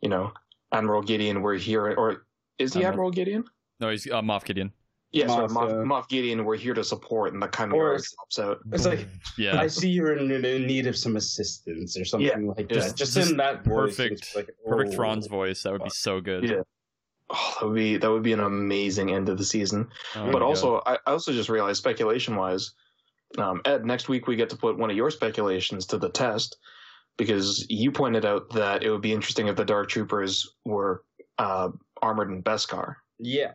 you know, Admiral Gideon. We're here, or is he Admiral- Admiral Gideon? No, he's uh, Moff Gideon. Yeah, sorry, Moff, Moff, uh, Moff Gideon. We're here to support, and the kind of Or guard it's- drops out. It's like Yeah, I see you're in, in need of some assistance or something like yeah. that. Just, Just in that perfect, it's like, perfect oh. Thrawn's voice. That would be so good. Yeah. Oh, that would be that would be an amazing end of the season. Oh but also, I, I also just realized speculation wise, um, Ed, next week we get to put one of your speculations to the test because you pointed out that it would be interesting if the Dark Troopers were uh, armored in Beskar. Yeah,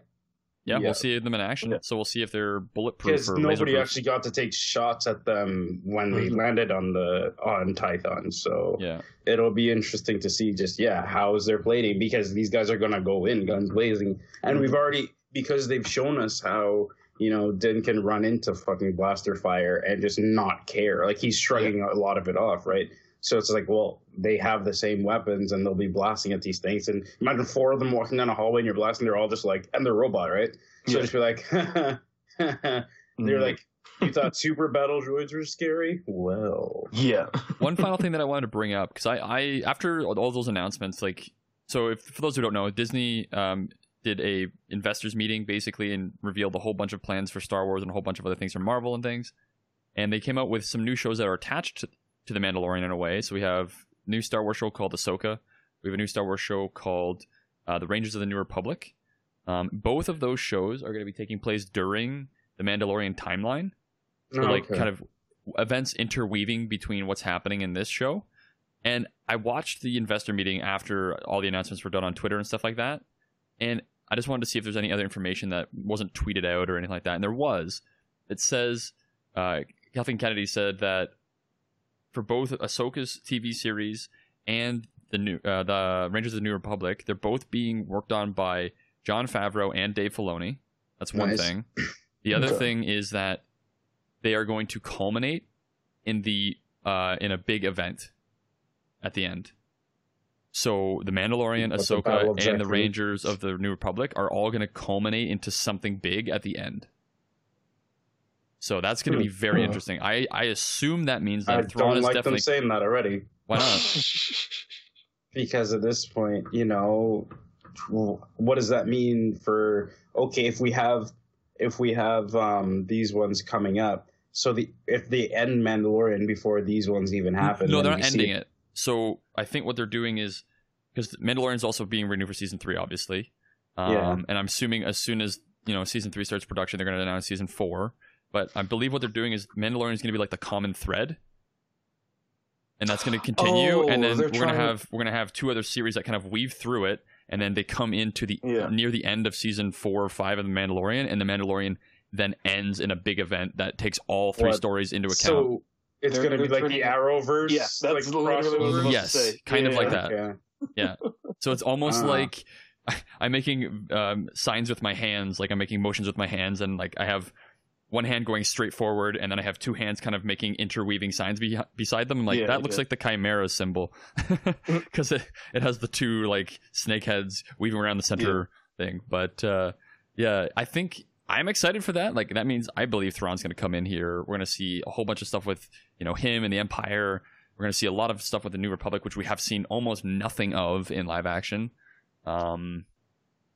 yeah, yeah. we'll see them in action. Yeah. So we'll see if they're bulletproof because nobody laserproof. actually got to take shots at them when they Mhm. landed on the on Tython. So Yeah, it'll be interesting to see just yeah how is their plating because these guys are gonna go in guns blazing, and we've already because they've shown us how. You know, Din can run into fucking blaster fire and just not care. Like he's shrugging a lot of it off, right? So it's like, well, they have the same weapons and they'll be blasting at these things. And imagine four of them walking down a hallway and you're blasting, they're all just like, and they're robot, right? So Yeah. just be like, <laughs> they're Mm. like, you thought super battle droids were scary? Well, yeah, <laughs> one final thing that I wanted to bring up because I, I after all those announcements, like so, if for those who don't know, Disney um, did a investors meeting basically and revealed a whole bunch of plans for Star Wars and a whole bunch of other things from Marvel and things, and they came out with some new shows that are attached to, the Mandalorian in a way. So we have new Star Wars show called Ahsoka. We have a new Star Wars show called uh, The Rangers of the New Republic. Um, both of those shows are going to be taking place during the Mandalorian timeline. So like Okay. kind of events interweaving between what's happening in this show. And I watched the investor meeting after all the announcements were done on Twitter and stuff like that. And I just wanted to see if there's any other information that wasn't tweeted out or anything like that. And there was. It says uh, Kathleen Kennedy said that for both Ahsoka's TV series and the new uh, the Rangers of the New Republic, they're both being worked on by Jon Favreau and Dave Filoni. That's one Nice. thing. <clears throat> The other Okay. thing is that they are going to culminate in the uh, in a big event at the end. So the Mandalorian, What's the Ahsoka, and the Rangers of the New Republic are all going to culminate into something big at the end. So that's going to be very Hmm. interesting. I, I assume that means I that Thrawn don't is like definitely them saying that already. why not? <laughs> because at this point, you know, what does that mean for okay, if we have if we have um these ones coming up, so the if they end Mandalorian before these ones even happen, no, they're we not see ending it. So I think what they're doing is because Mandalorian's also being renewed for season three, obviously. Um, Yeah. And I'm assuming as soon as you know season three starts production, they're going to announce season four. But I believe what they're doing is Mandalorian is going to be like the common thread, and that's going to continue. Oh, and then they're we're going to have we're going to have two other series that kind of weave through it, and then they come into the Yeah. near the end of season four or five of the Mandalorian, and the Mandalorian then ends in a big event that takes all three What? stories into account. So it's going to be they're like the turning- Arrowverse. Yeah, that's like, literally what I was crossover? about to yes, say. kind of Yeah, like yeah. that. Okay. So it's almost Ah. like <laughs> I'm making um, signs with my hands, like I'm making motions with my hands, and like I have one hand going straight forward, and then I have two hands kind of making interweaving signs be- beside them. Like Yeah, that looks yeah. like the chimera symbol <laughs> because it, it has the two like snake heads weaving around the center thing. But uh, yeah, I think I'm excited for that. Like that means I believe Thrawn's going to come in here. We're going to see a whole bunch of stuff with you know him and the Empire. We're going to see a lot of stuff with the New Republic, which we have seen almost nothing of in live action. Um,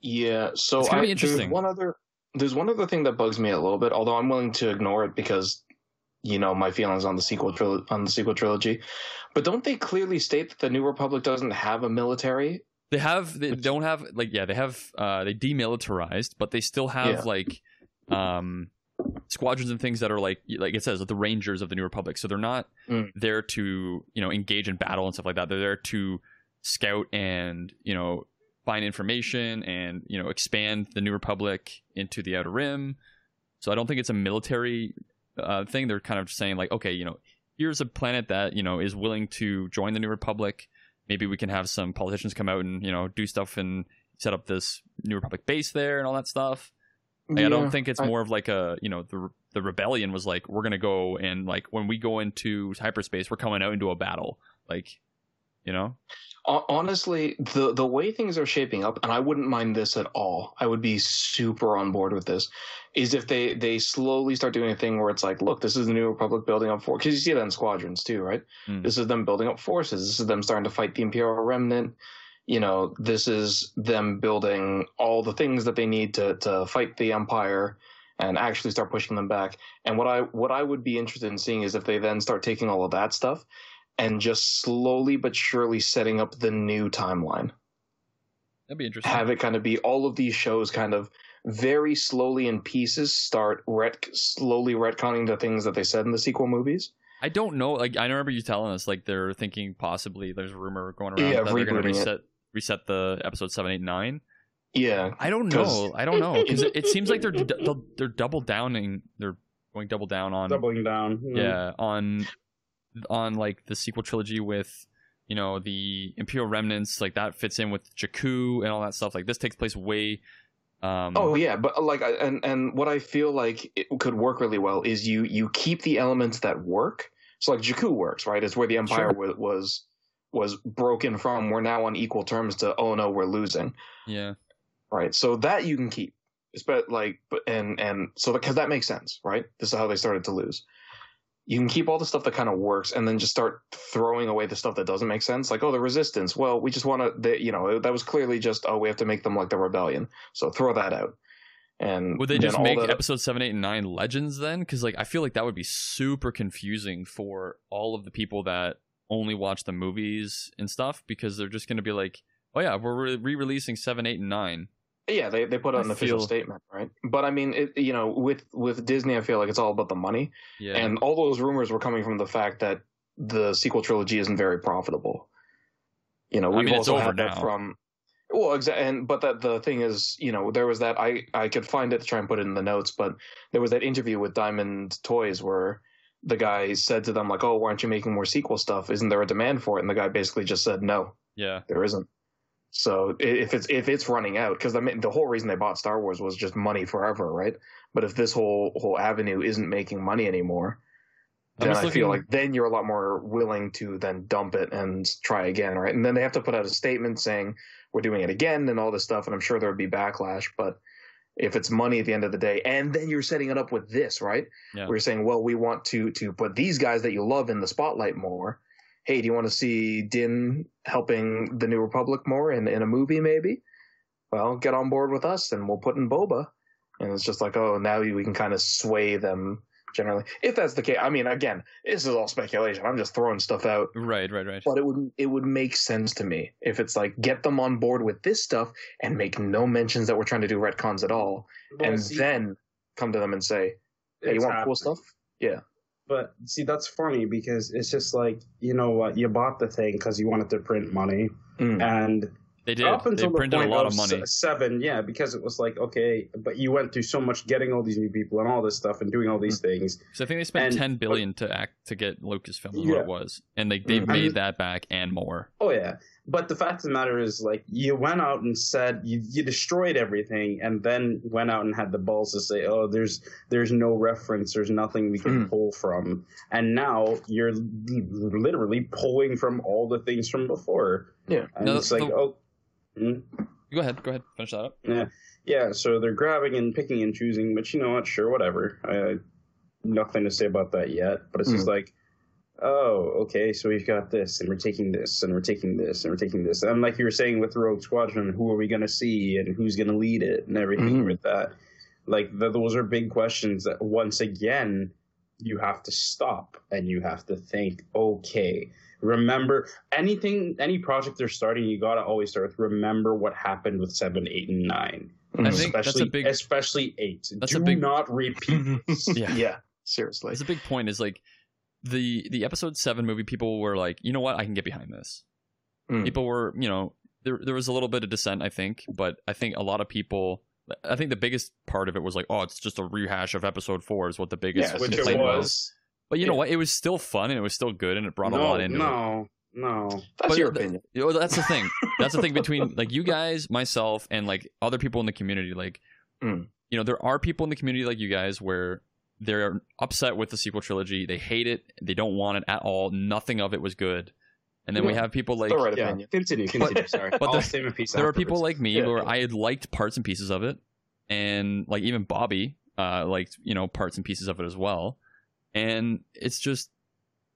Yeah, so It's gonna I, be interesting. One other, there's one other thing that bugs me a little bit, although I'm willing to ignore it because, you know, my feelings on the sequel tril- on the sequel trilogy. But don't they clearly state that the New Republic doesn't have a military? They have they don't have like yeah they have uh they demilitarized but they still have Yeah. like um squadrons and things that are like like it says the rangers of the new republic so they're not Mm. there to you know engage in battle and stuff like that they're there to scout and you know find information and you know expand the new republic into the outer rim. So i don't think it's a military uh, thing. They're kind of saying like okay you know here's a planet that you know is willing to join the new republic. Maybe we can have some politicians come out and you know do stuff and set up this new republic base there and all that stuff. Like, i don't think it's I- more of like a you know the the rebellion was like we're gonna go and like when we go into hyperspace we're coming out into a battle. Like you know honestly, the the way things are shaping up, and I wouldn't mind this at all. I would be super on board with this. Is if they they slowly start doing a thing where it's like, look, this is the New Republic building up for because you see that in squadrons too, right? Mm. This is them building up forces. This is them starting to fight the Imperial Remnant. You know, this is them building all the things that they need to to fight the Empire and actually start pushing them back. And what I what I would be interested in seeing is if they then start taking all of that stuff and just slowly but surely setting up the new timeline. that'd be interesting Have it kind of be all of these shows kind of very slowly in pieces start ret- slowly retconning the things that they said in the sequel movies. I don't know. Like I remember you telling us, like they're thinking possibly there's a rumor going around Yeah, that they're going to rebooting it. reset reset the episode seven, eight, nine. Yeah, I don't 'Cause- know. I don't know because it, it seems like they're they're, they're double downing. They're going double down on Doubling down. you yeah on on like the sequel trilogy with you know the Imperial remnants. Like that fits in with Jakku and all that stuff. Like this takes place way. Um, Oh yeah, but like, and and what I feel like it could work really well is you you keep the elements that work. So like Jakku works, right? It's where the Empire wa- was was broken from. We're now on equal terms to oh no, we're losing, yeah. right? So that you can keep. It's but like, but and and so because that makes sense, right? This is how they started to lose. You can keep all the stuff that kind of works, and then just start throwing away the stuff that doesn't make sense. Like, oh, the resistance. Well, we just want to, you know, that was clearly just, oh, we have to make them like the rebellion. So throw that out. And Would they just make that- episode seven, eight, and nine legends then? Because like I feel like that would be super confusing for all of the people that only watch the movies and stuff. Because they're just going to be like, oh yeah, we're re-releasing seven, eight, and nine. Yeah, they, they put out I an official feel- statement, right? But I mean, it, you know, with with Disney, I feel like it's all about the money, Yeah. and all those rumors were coming from the fact that the sequel trilogy isn't very profitable. You know, we've mean, it's also that from. Well, exactly, and but that the thing is, you know, there was that I I could find it to try and put it in the notes, but there was that interview with Diamond Toys where the guy said to them like, "Oh, why aren't you making more sequel stuff? Isn't there a demand for it?" And the guy basically just said, "No, yeah. there isn't." So if it's if it's running out, because I mean the whole reason they bought Star Wars was just money forever, right? But if this whole whole avenue isn't making money anymore, then I feel like then you're a lot more willing to then dump it and try again, right? And then they have to put out a statement saying we're doing it again and all this stuff, and I'm sure there would be backlash, but if it's money at the end of the day, and then you're setting it up with this, right? Yeah. You're saying, well, we want to to put these guys that you love in the spotlight more. Hey, do you want to see Din helping the New Republic more in, in a movie, maybe? Well, get on board with us and we'll put in Boba. And it's just like, oh, now we can kind of sway them generally. If that's the case, I mean, again, this is all speculation. I'm just throwing stuff out Right, right, right. but it would it would make sense to me if it's like get them on board with this stuff and make no mentions that we're trying to do retcons at all, and then come to them and say, "Hey, you It's want cool stuff?" Yeah, But see, that's funny because it's just like you know what you bought the thing because you wanted to print money, Mm. and They did. up They until the printed a point lot of of money. seven, yeah, because it was like okay, but you went through so much getting all these new people and all this stuff and doing all these things. So I think they spent and- ten billion to act to get Lucasfilm is Yeah. what it was, and they they Mhm. made And- that back and more. Oh yeah, but the fact of the matter is, like, you went out and said you, you destroyed everything, and then went out and had the balls to say, "Oh, there's there's no reference, there's nothing we can Mm. pull from," and now you're literally pulling from all the things from before. Yeah. and No, it's like, the- oh. Mm, Go ahead, go ahead, finish that up. Yeah, Yeah. so they're grabbing and picking and choosing, but you know what? Sure, whatever. I, nothing to say about that yet. But it's just like, oh, okay, so we've got this, and we're taking this, and we're taking this, and we're taking this. And like you were saying with the Rogue Squadron, who are we going to see, and who's going to lead it, and everything Mhm. with that. Like th those are big questions that once again you have to stop and you have to think. Okay, remember anything, any project they're starting, you got to always start with remember what happened with seven, eight, and nine I Mhm. think that's a especially big- especially eight. that's Do a big- not repeat. <laughs> Yeah. yeah, seriously. That's a big point. Is like the the episode seven movie. People were like, you know what, I can get behind this. Mm. People were, you know, there there was a little bit of dissent, I think, but I think a lot of people. I think the biggest part of it was like, oh, it's just a rehash of episode four is what the biggest Yeah, Which it complaint was. But you know what? It was still fun and it was still good and it brought a lot into it. no, no. That's But your opinion. You know, that's the thing. <laughs> That's the thing between like you guys, myself, and like other people in the community. Like, Mm. you know, there are people in the community like you guys where they're upset with the sequel trilogy. They hate it. They don't want it at all. Nothing of it was good. And then we have people like the right Yeah, opinion. continue, continue. sorry, <laughs> but I'll there- say my piece. there are people like me Yeah. where I had liked parts and pieces of it, and like even Bobby uh, liked you know parts and pieces of it as well. And it's just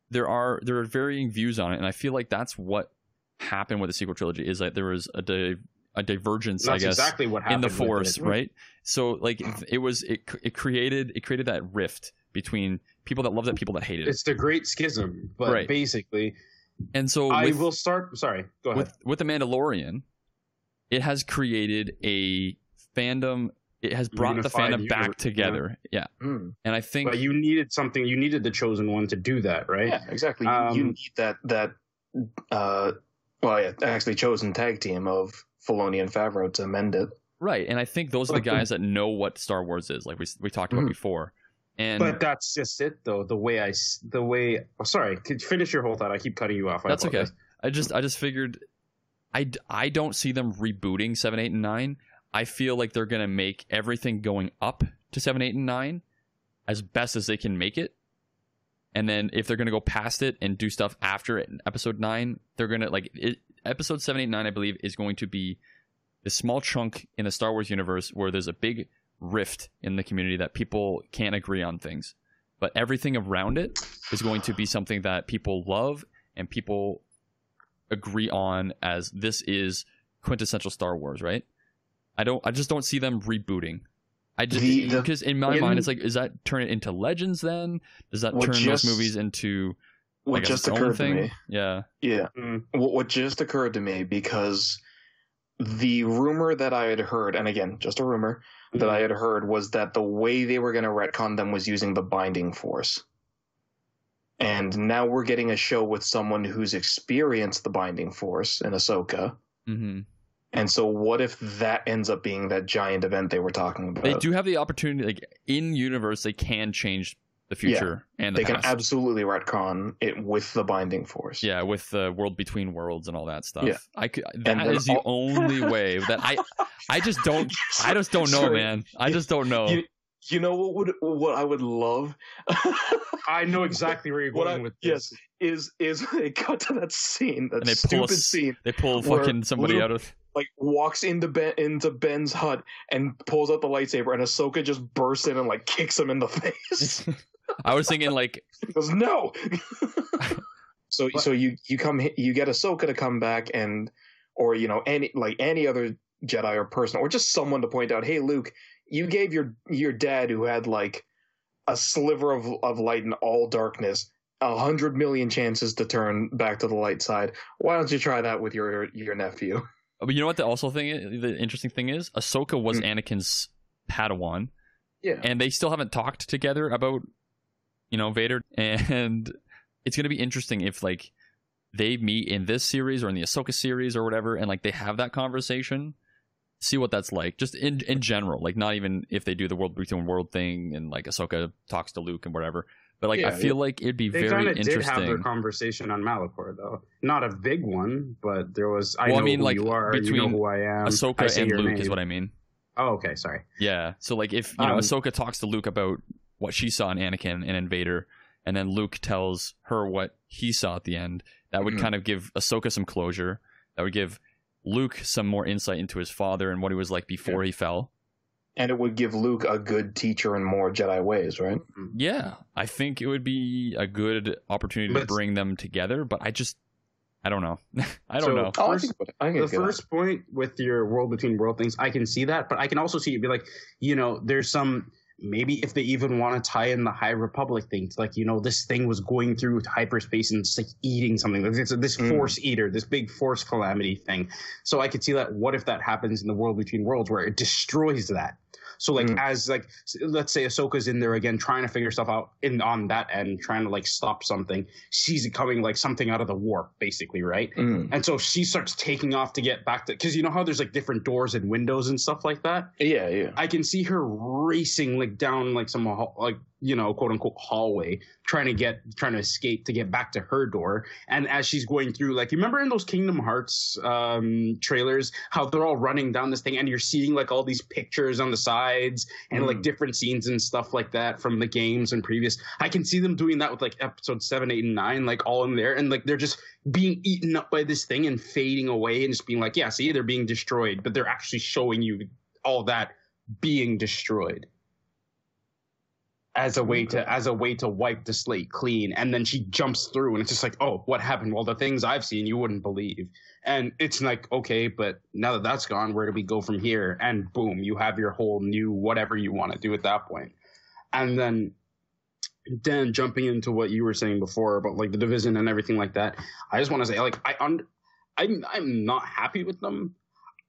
there are there are varying views on it, and I feel like that's what happened with the sequel trilogy is that there was a di- a divergence, That's I guess, exactly what happened in the force, right? So like it was it it created it created that rift between people that loved it, people that hated it, It's the Great Schism, but Right. basically, and so I with- will start. Sorry, go ahead. with with the Mandalorian, it has created a fandom. It has brought the Unified fandom back universe, together. Yeah, Mm. and I think but you needed something. You needed the chosen one to do that, right? Yeah, exactly. You- Um, you need that that uh, well, yeah, actually chosen tag team of Filoni and Favreau to mend it. right, and I think those are the guys that know what Star Wars is, like we we talked about Mhm. before. And But that's just it, though. The way I the way. Oh, sorry, could you finish your whole thought. I keep cutting you off. I That's okay. I just I just figured I, I don't see them rebooting 7 8 and 9. I feel like they're going to make everything going up to 7 8 and 9 as best as they can make it. And then if they're going to go past it and do stuff after it in episode 9, they're going to like it, episode 7 8 9 I believe is going to be the small chunk in the Star Wars universe where there's a big rift in the community that people can't agree on things. But everything around it is going to be something that people love and people agree on as this is quintessential Star Wars, right? I don't I just don't see them rebooting. I just The- the- because in my in- mind it's like is that turn it into legends then? Does that turn just- those movies into What like just its occurred thing? to me. Yeah. Yeah. Mm. What, what just occurred to me because the rumor that I had heard, and again, just a rumor that I had heard, was that the way they were going to retcon them was using the Binding Force. And now we're getting a show with someone who's experienced the Binding Force in Ahsoka. hmm And so, what if that ends up being that giant event they were talking about? They do have the opportunity, like in universe, they can change the future and the They can absolutely retcon it with the Binding Force. yeah, with the world between worlds and all that stuff. Yeah. I could. And That the all- only <laughs> way that I. I just don't. <laughs> I just don't know, Sorry. man. I just don't know. You, you know what would what I would love <laughs> I know exactly where you're What going I- with yes. is is they cut to that scene, that And they pull stupid us- scene, they pull fucking somebody Luke- out of. Like walks into Ben into Ben's hut and pulls out the lightsaber, and Ahsoka just bursts in and like kicks him in the <laughs> face. <laughs> I was thinking like goes, "No." <laughs> so But- so you you come you get Ahsoka to come back and or you know any like any other Jedi or person or just someone to point out, "Hey, Luke, you gave your your dad who had like a sliver of of light in all darkness." A hundred million chances to turn back to the light side. Why don't you try that with your your nephew? But you know what the also thing is, the interesting thing is Ahsoka was Mm. Anakin's Padawan. Yeah, and they still haven't talked together about you know Vader. <laughs> And it's going to be interesting if like they meet in this series or in the Ahsoka series or whatever and like they have that conversation see what that's like. Just in in general like not even if they do the world between world thing and like Ahsoka talks to Luke and whatever but like I Yeah, feel like it'd be They very kind of did have their conversation on Malachor, though. Not a big one, but there was. I Well, I know mean, who like, you are. you know who I am. I Ahsoka say and Luke name. is what I mean Oh, okay. Sorry. Yeah. So like if you know Um, Ahsoka talks to Luke about what she saw in Anakin and in Vader, and then Luke tells her what he saw at the end, that would Mhm. kind of give Ahsoka some closure. That would give Luke some more insight into his father and what he was like before he fell. And it would give Luke a good teacher in more Jedi ways, right? Yeah, I think it would be a good opportunity to bring them together, but I just I don't know. <laughs> I don't So- know. Oh, I First- think, I think the it's good. first point with your world between world things, I can see that, but I can also see it be like, you know, there's some maybe if they even want to tie in the High Republic things, like you know, this thing was going through hyperspace and it's like eating something. Like this, this Mm. Force Eater, this big Force calamity thing. So I could see that. What if that happens in the world between worlds where it destroys that? So like Mm. as like let's say Ahsoka's in there again trying to figure stuff out in on that end, trying to like stop something. She's coming like something out of the warp, basically, right? Mm. And so she starts taking off to get back to because you know how there's like different doors and windows and stuff like that. Yeah, yeah. I can see her racing like down like some like you know quote unquote hallway, trying to get trying to escape to get back to her door. And as she's going through, like you remember in those Kingdom Hearts um, trailers, how they're all running down this thing, and you're seeing like all these pictures on the sides and like Mm. different scenes and stuff like that from the games and previous. I can see them doing that with like episode seven, eight, and nine, like all in there, and like they're just being eaten up by this thing and fading away and just being like, yeah, see, they're being destroyed, but they're actually showing you all that being destroyed as a way to as a way to wipe the slate clean. And then she jumps through and it's just like oh what happened? Well the things i've seen you wouldn't believe. And it's like okay but now that that's gone where do we go from here? And boom you have your whole new whatever you want to do at that point. And then then jumping into what you were saying before about like the division and everything like that i just want to say like i i'm i'm not happy with them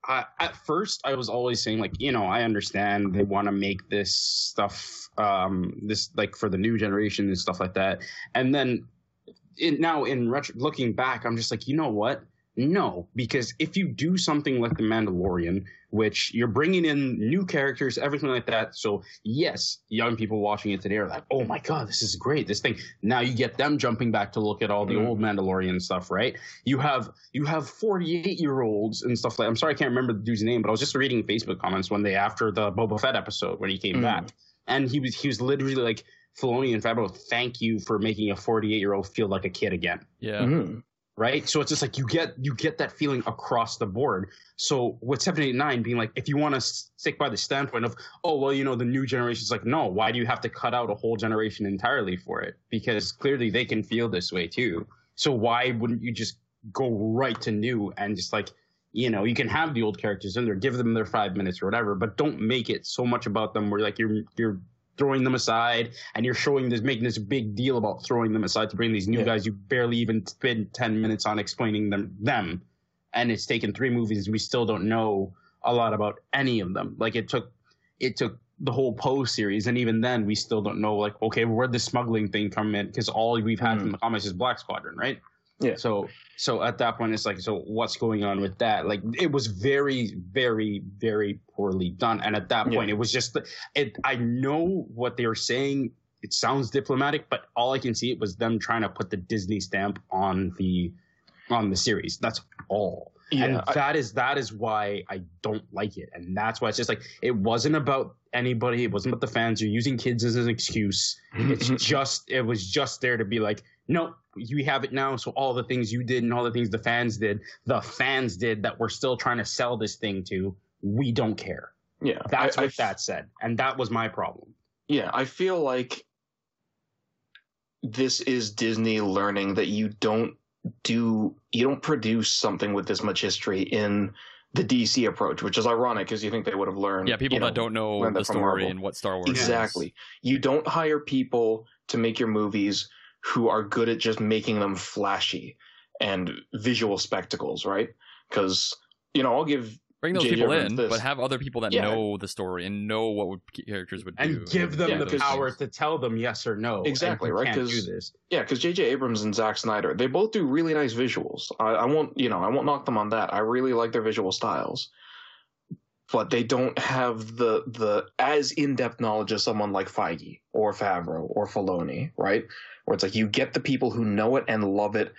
I, at first I was always saying like you know I understand they want to make this stuff um this like for the new generation and stuff like that. And then in, now in retro, looking back I'm just like you know what no because if you do something like the Mandalorian which you're bringing in new characters everything like that so yes young people watching it today are like oh my god this is great this thing now you get them jumping back to look at all the Mhm. old Mandalorian stuff right you have you have 48 year olds and stuff like I'm sorry I can't remember the dude's name but I was just reading Facebook comments one day after the Boba Fett episode when he came Mm. back and he was he was literally like Filoni and Favreau thank you for making a 48 year old feel like a kid again Yeah. Mhm. Right? So it's just like you get you get that feeling across the board. So with 789 being like if you want to stick by the standpoint of oh well you know the new generation is like no why do you have to cut out a whole generation entirely for it? Because clearly they can feel this way too. So why wouldn't you just go right to new and just like you know you can have the old characters in there give them their five minutes or whatever but don't make it so much about them where like you're you're throwing them aside and you're showing this making this big deal about throwing them aside to bring these new Yeah. guys you barely even spend 10 minutes on explaining them them and it's taken three movies. We still don't know a lot about any of them. Like it took, it took the whole Poe series, and even then, we still don't know. Like, okay, where'd the smuggling thing come in? Because all we've had from hmm. the comics is Black Squadron, right? Yeah. So, so at that point, it's like, so what's going on with that? Like, it was very, very, very poorly done. And at that Yeah. point, it was just, it. I know what they were saying. It sounds diplomatic, but all I can see it was them trying to put the Disney stamp on the, on the series. That's all. and Yeah, I- that is that is why I don't like it, and that's why it's just like it wasn't about anybody. It wasn't about the fans. You're using kids as an excuse. It's <laughs> just it was just there to be like, no, you have it now. So all the things you did and all the things the fans did, the fans did that we're still trying to sell this thing to, we don't care. Yeah, That's I- what I- that said, and that was my problem. Yeah, I feel like this is Disney learning that you don't do you don't produce something with this much history in the DC approach, which is ironic because you think they would have learned. Yeah, people you know, that don't know the story Marvel. and what Star Wars is. Exactly. You don't hire people to make your movies who are good at just making them flashy and visual spectacles, right? Because you know, I'll give Bring those J.J. people Abrams in, this. but have other people that Yeah. know the story and know what would, characters would do. And give them Yeah, the because- power to tell them yes or no. Exactly, right, Can't do 'cause- this. Yeah, because J.J. Abrams and Zack Snyder, they both do really nice visuals. I, I won't, you know, I won't knock them on that. I really like their visual styles, but they don't have the the as in depth knowledge as someone like Feige or Favreau or Filoni, right? Where it's like you get the people who know it and love it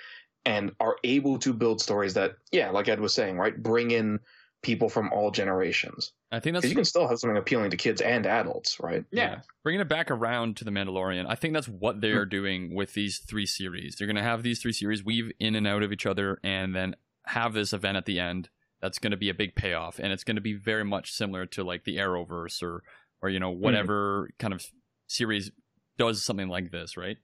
and are able to build stories that, yeah, like Ed was saying, right, bring in people from all generations. I think that's Because you can still have something appealing to kids and adults, right? Yeah. Bringing it back around to the Mandalorian, I think that's what they are hmm. doing with these three series. They're going to have these three series weave in and out of each other, and then have this event at the end that's going to be a big payoff, and it's going to be very much similar to like the Arrowverse or or you know whatever kind of series does something like this, right?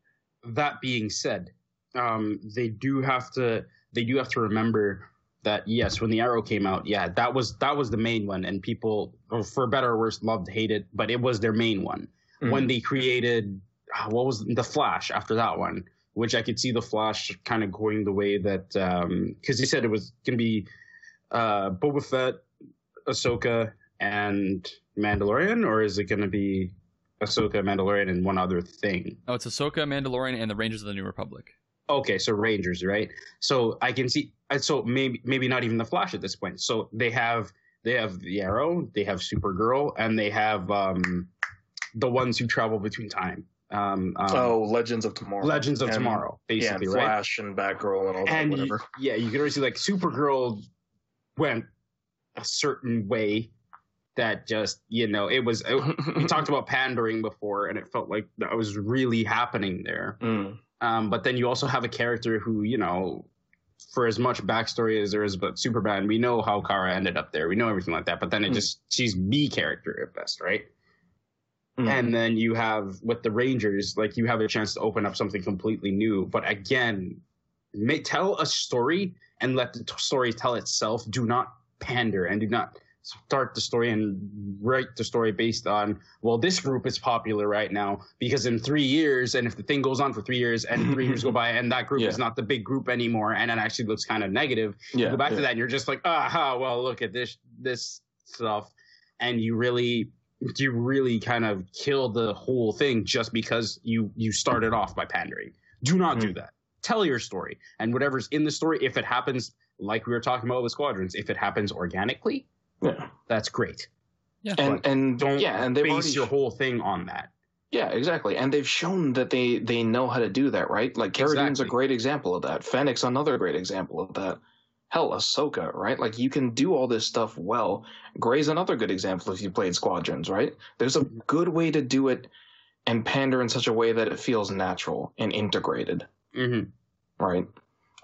that being said, um, they do have to they do have to remember that yes, when the Arrow came out, yeah, that was that was the main one, and people, for better or worse, loved hate it, but it was their main one. Mhm. When they created ah, what was the Flash after that one, which I could see the Flash kind of going the way that because they said it was gonna be uh, Boba Fett, Ahsoka, and Mandalorian, or is it gonna be Ahsoka, Mandalorian, and one other thing? Oh, it's Ahsoka, Mandalorian, and the Rangers of the New Republic. Okay, so Rangers, right? So I can see. So maybe maybe not even the Flash at this point. So they have they have the Arrow, they have Supergirl, and they have um, the ones who travel between time. Um, um, oh, Legends of Tomorrow. Legends of And- Tomorrow, yeah, basically, and right? Flash and Batgirl and all that, and you- whatever. yeah, you can already see like Supergirl went a certain way that just you know it was. It, we <laughs> talked about pandering before, and it felt like that was really happening there. Mm. Um, but then you also have a character who, you know, for as much backstory as there is about Superman, we know how Kara ended up there. We know everything like that. But then it Hmm. just she's B character at best, right? Mm. And then you have with the Rangers, like you have a chance to open up something completely new. But again, may, tell a story and let the t- story tell itself. Do not pander and do not start the story and write the story based on well this group is popular right now because in three years and if the thing goes on for three years and three years go by and that group Yeah. is not the big group anymore and it actually looks kind of negative yeah, you go back yeah. to that and you're just like aha well look at this this stuff and you really you really kind of kill the whole thing just because you you started off by pandering do not do Mm. that tell your story and whatever's in the story if it happens like we were talking about with squadrons if it happens organically Yeah. that's great And and don't yeah, and they've base already your whole thing on that yeah, exactly. And they've shown that they they know how to do that, right? Like Cara Dune's a great example of that. Fennec's another great example of that. Hell, Ahsoka, right? Like you can do all this stuff well. Gray's another good example if you played Squadrons, right? There's a good way to do it and pander in such a way that it feels natural and integrated. Mm-hmm. right?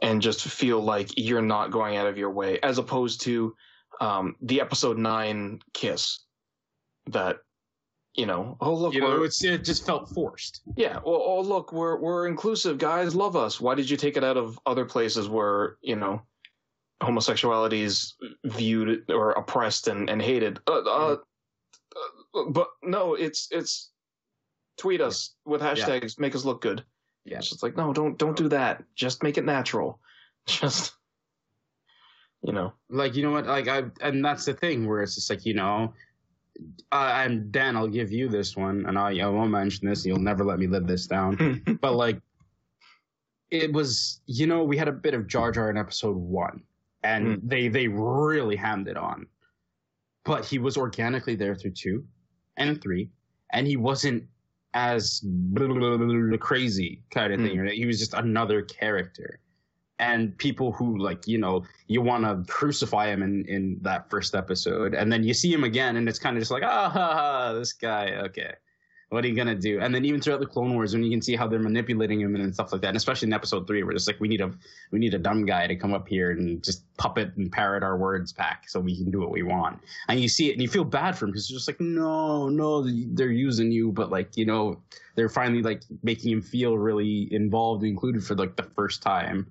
And just feel like you're not going out of your way, as opposed to um, the episode nine kiss that you know. Oh look, you know it's, it just felt forced yeah. Well, oh look, we're we're inclusive, guys. Love us. Why did you take it out of other places where you know homosexuality is viewed or oppressed and, and hated? Uh, uh, uh, but no, it's it's tweet us with hashtags, make us look good. Yeah. It's just like no, don't don't do that. Just make it natural. <laughs> Just You know, like you know what like i and that's the thing where it's just like you know uh, and dan i'll give you this one and I, I won't mention this you'll never let me live this down <laughs> but like it was you know we had a bit of jar jar in episode one and they they really hammed it on but he was organically there through two and three and he wasn't as <laughs> crazy kind of thing. Right? he was just another character. And people who like you know you want to crucify him in in that first episode. And then you see him again and it's kind of just like ah ha, ha, this guy. Okay what are you gonna do? And then even throughout the clone wars when you can see how they're manipulating him and stuff like that and especially in episode three where it's like we need a we need a dumb guy to come up here and just puppet and parrot our words back so we can do what we want. And you see it and you feel bad for him because it's just like no no they're using you but like you know they're finally like making him feel really involved and included for like the first time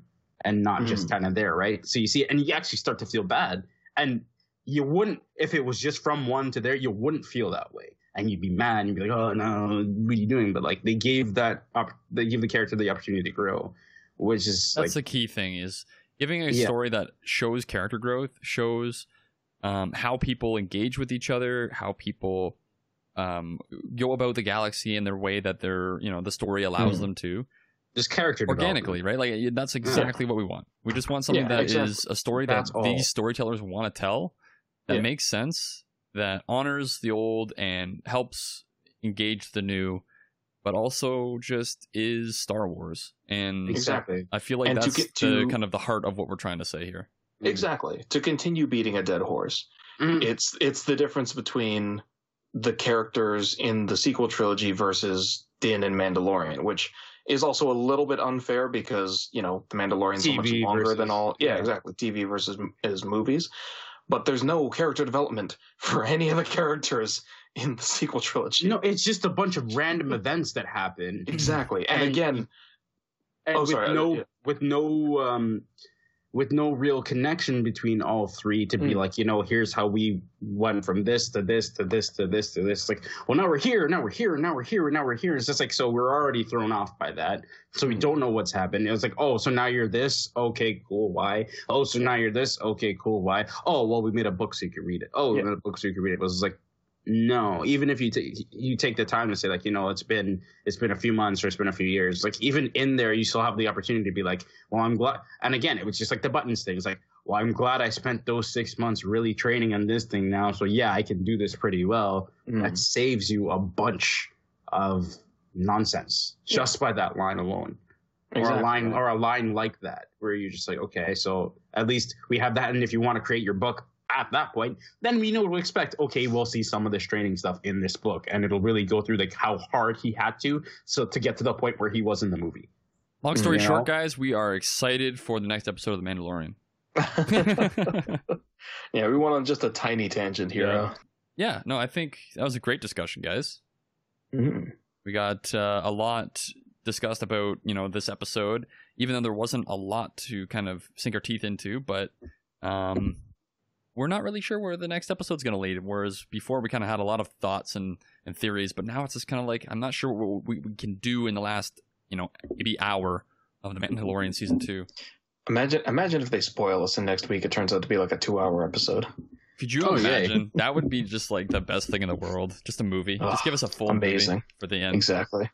and not just hmm. kind of there, right? So you see, it, and you actually start to feel bad, and you wouldn't if it was just from one to there, you wouldn't feel that way, and you'd be mad, and you'd be like, oh no, what are you doing? But like they gave that up, they give the character the opportunity to grow, which is That's like the key thing is giving a Yeah. story that shows character growth, shows um, how people engage with each other, how people um, go about the galaxy in their way that they're, you know, the story allows Mhm. them to just character organically, right? Like that's exactly what we want. We just want something Yeah, that is exactly. a story that That's all. these storytellers want to tell that Yeah. makes sense, that honors the old and helps engage the new, but also just is Star Wars. And exactly. I feel like And to that's get the to- kind of the heart of what we're trying to say here. exactly to continue beating a dead horse. Mhm. It's it's the difference between the characters in the sequel trilogy versus Din and Mandalorian, which is also a little bit unfair because you know the Mandalorian's so much longer versus- than all. Yeah, yeah. exactly. TV versus is movies, but there's no character development for <laughs> any of the characters in the sequel trilogy. No, it's just a bunch of random events that happen. Exactly, and, And- again, and Oh, with sorry, no yeah. with no um with no real connection between all three to be Mm. like you know here's how we went from this to this to this to this to this. Like well now we're here now we're here now we're here now we're here. It's just like so we're already thrown off by that. So we don't know what's happened. It was like oh so now you're this? Okay cool why? Oh so now you're this? Okay cool why? Oh well we made a book so you could read it. Oh we made a book so you could read it, it was like no even if you take you take the time to say like you know it's been it's been a few months or it's been a few years like even in there you still have the opportunity to be like well i'm glad and again it was just like the buttons thing it's like well i'm glad i spent those six months really training on this thing now so yeah i can do this pretty well. Mm, that saves you a bunch of nonsense just by that line alone. Or a line or a line like that where you're just like okay so at least we have that and if you want to create your book at that point then we know what to expect okay we'll see some of this training stuff in this book and it'll really go through like how hard he had to so to get to the point where he was in the movie Long story You short, know? guys, we are excited for the next episode of The Mandalorian. <laughs> yeah, we went on just a tiny tangent here. Yeah. yeah, no, I think that was a great discussion, guys. Mhm. We got uh, a lot discussed about you know this episode, even though there wasn't a lot to kind of sink our teeth into, but um, we're not really sure where the next episode's going to lead. Whereas before we kind of had a lot of thoughts and and theories, but now it's just kind of like I'm not sure what we, we can do in the last you know maybe hour of the Mandalorian season two. Imagine, imagine if they spoil us, and next week it turns out to be like a two-hour episode. Could you Oh, yay. imagine? that would be just like the best thing in the world. Just a movie. just give us a full amazing. movie for the end. Exactly.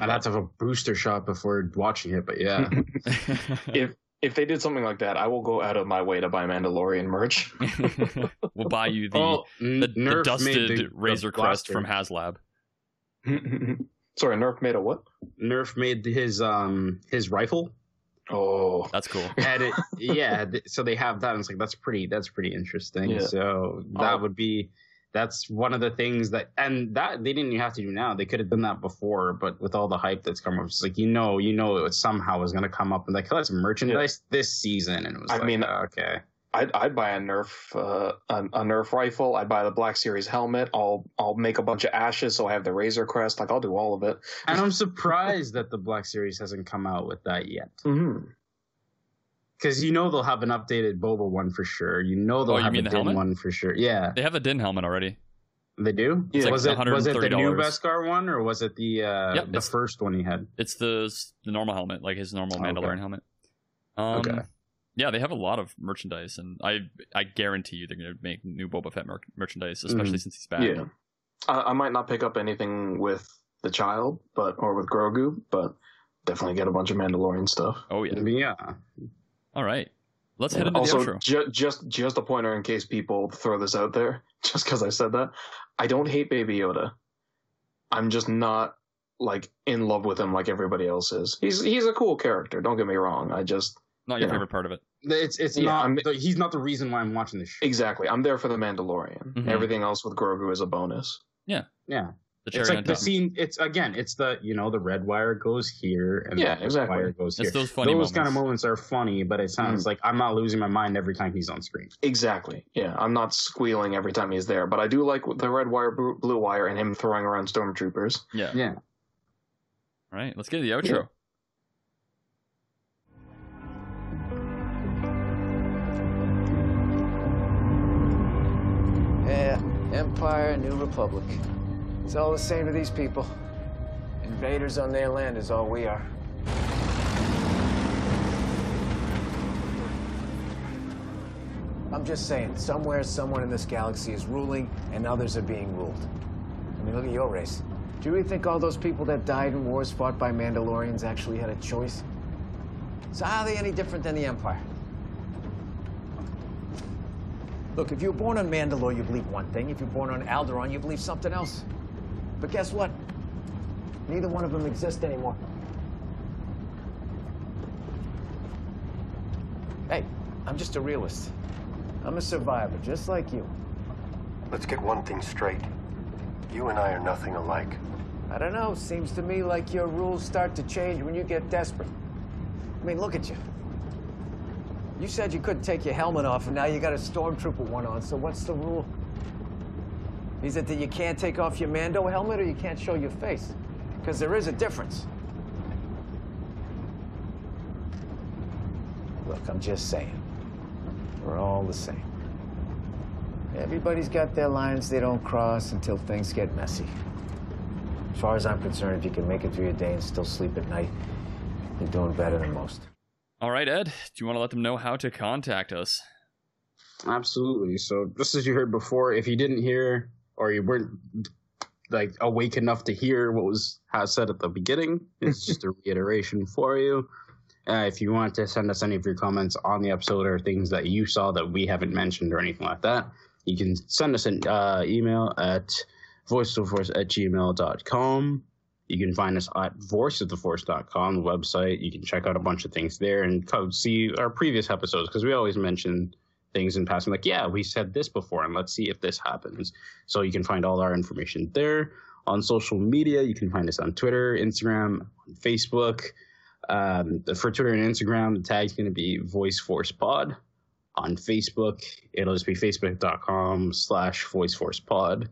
i'd have to have a booster shot before watching it but yeah <laughs> If if they did something like that, I will go out of my way to buy Mandalorian merch. <laughs> we'll buy you the oh the, the dusted the- the Razor Crest blaster. from HasLab. <laughs> Sorry, Nerf made a what? nerf made his um his rifle Oh, That's cool. <laughs> and it yeah th- so they have that and it's like that's pretty that's pretty interesting Yeah. so that Oh. would be that's one of the things that and that they didn't have to do now they could have done that before but with all the hype that's come up it's like you know you know it somehow is going to come up and like let's merchandise this season and it was I like mean, uh, okay I'd, I'd buy a Nerf uh, a, a Nerf rifle. I'd buy the Black Series helmet. I'll I'll make a bunch of ashes so I have the Razor Crest. Like I'll do all of it. and i'm surprised that the black series hasn't come out with that yet Mm-hmm. Because you know they'll have an updated boba one for sure you know they'll Oh, you have mean a the Din helmet? one for sure yeah They have the Din helmet already. they do It's like was it was it the new $130. beskar one or was it the uh Yep, the first one he had It's the the normal helmet, like his normal Okay. Mandalorian helmet. Um, Okay. Yeah, they have a lot of merchandise, and I I guarantee you they're going to make new Boba Fett mer- merchandise, especially since he's back. Yeah. I, I might not pick up anything with the child, but or with Grogu, but definitely get a bunch of Mandalorian stuff. Oh yeah. Yeah. All right. Let's head into also, the outro. ju- just just a pointer in case people throw this out there, <laughs> just because I said that. I don't hate Baby Yoda. I'm just not like in love with him like everybody else is. He's he's a cool character. Don't get me wrong. I just Not your yeah. favorite part of it. It's it's Yeah, not. I'm- he's not the reason why I'm watching this show. exactly. I'm there for the Mandalorian. Mhm. Everything else with Grogu is a bonus. Yeah. The cherry It's like on the top. scene. It's again. It's the you know the red wire goes here and Yeah, the red exactly. wire goes here. It's those funny those kind of moments. moments are funny, but it sounds Mm. like I'm not losing my mind every time he's on screen. Exactly. Yeah, I'm not squealing every time he's there, but I do like the red wire, blue blue wire, and him throwing around stormtroopers. Yeah. Yeah. All right. Let's get to the outro. Yeah, Empire, New Republic. It's all the same to these people. Invaders on their land is all we are. I'm just saying, somewhere, someone in this galaxy is ruling, and others are being ruled. I mean, look at your race. Do you really think all those people that died in wars fought by Mandalorians actually had a choice? So how are they any different than the Empire? Look, if you're born on Mandalore, you believe one thing. If you're born on Alderaan, you believe something else. But guess what? Neither one of them exist anymore. Hey, I'm just a realist. I'm a survivor, just like you. Let's get one thing straight. You and I are nothing alike. I don't know, seems to me like your rules start to change when you get desperate. I mean, look at you. You said you couldn't take your helmet off, and now you got a stormtrooper one on, so what's the rule? Is it that you can't take off your Mando helmet or you can't show your face? Because there is a difference. Look, I'm just saying. We're all the same. Everybody's got their lines they don't cross until things get messy. As far as I'm concerned, if you can make it through your day and still sleep at night, you're doing better than most. All right, Ed. Do you want to let them know how to contact us? Absolutely. So just as you heard before, if you didn't hear or you weren't like awake enough to hear what was said at the beginning, it's just a <laughs> reiteration for you. Uh, if you want to send us any of your comments on the episode or things that you saw that we haven't mentioned or anything like that, you can send us an uh, email at voiceoftheforce at gmail.com. You can find us at voiceoftheforce.com, the website. You can check out a bunch of things there and see our previous episodes because we always mention things in passing like, yeah, we said this before and let's see if this happens. So you can find all our information there. On social media, you can find us on Twitter, Instagram, Facebook. Um, for Twitter and Instagram, the tag's going to be Voice Force Pod. On Facebook, it'll just be facebook.com slash VoiceForcePod.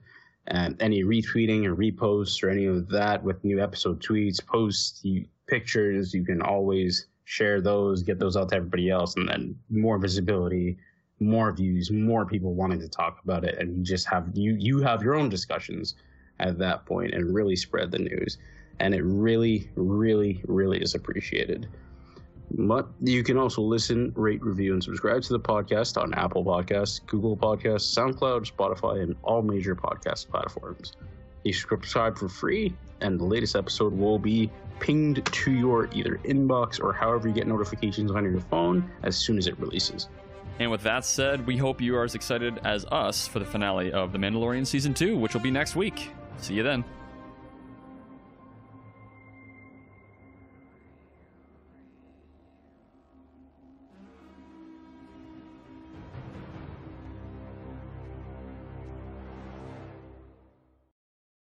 And any retweeting or reposts or any of that with new episode tweets, posts, you, pictures, you can always share those, get those out to everybody else, and then more visibility, more views, more people wanting to talk about it, and you just have you you have your own discussions at that point and really spread the news. And it really, really, really is appreciated. But you can also listen, rate, review, and subscribe to the podcast on Apple Podcasts, Google Podcasts, SoundCloud, Spotify, and all major podcast platforms. You subscribe for free, and the latest episode will be pinged to your either inbox or however you get notifications on your phone as soon as it releases. And with that said, we hope you are as excited as us for the finale of The Mandalorian Season 2, which will be next week. See you then.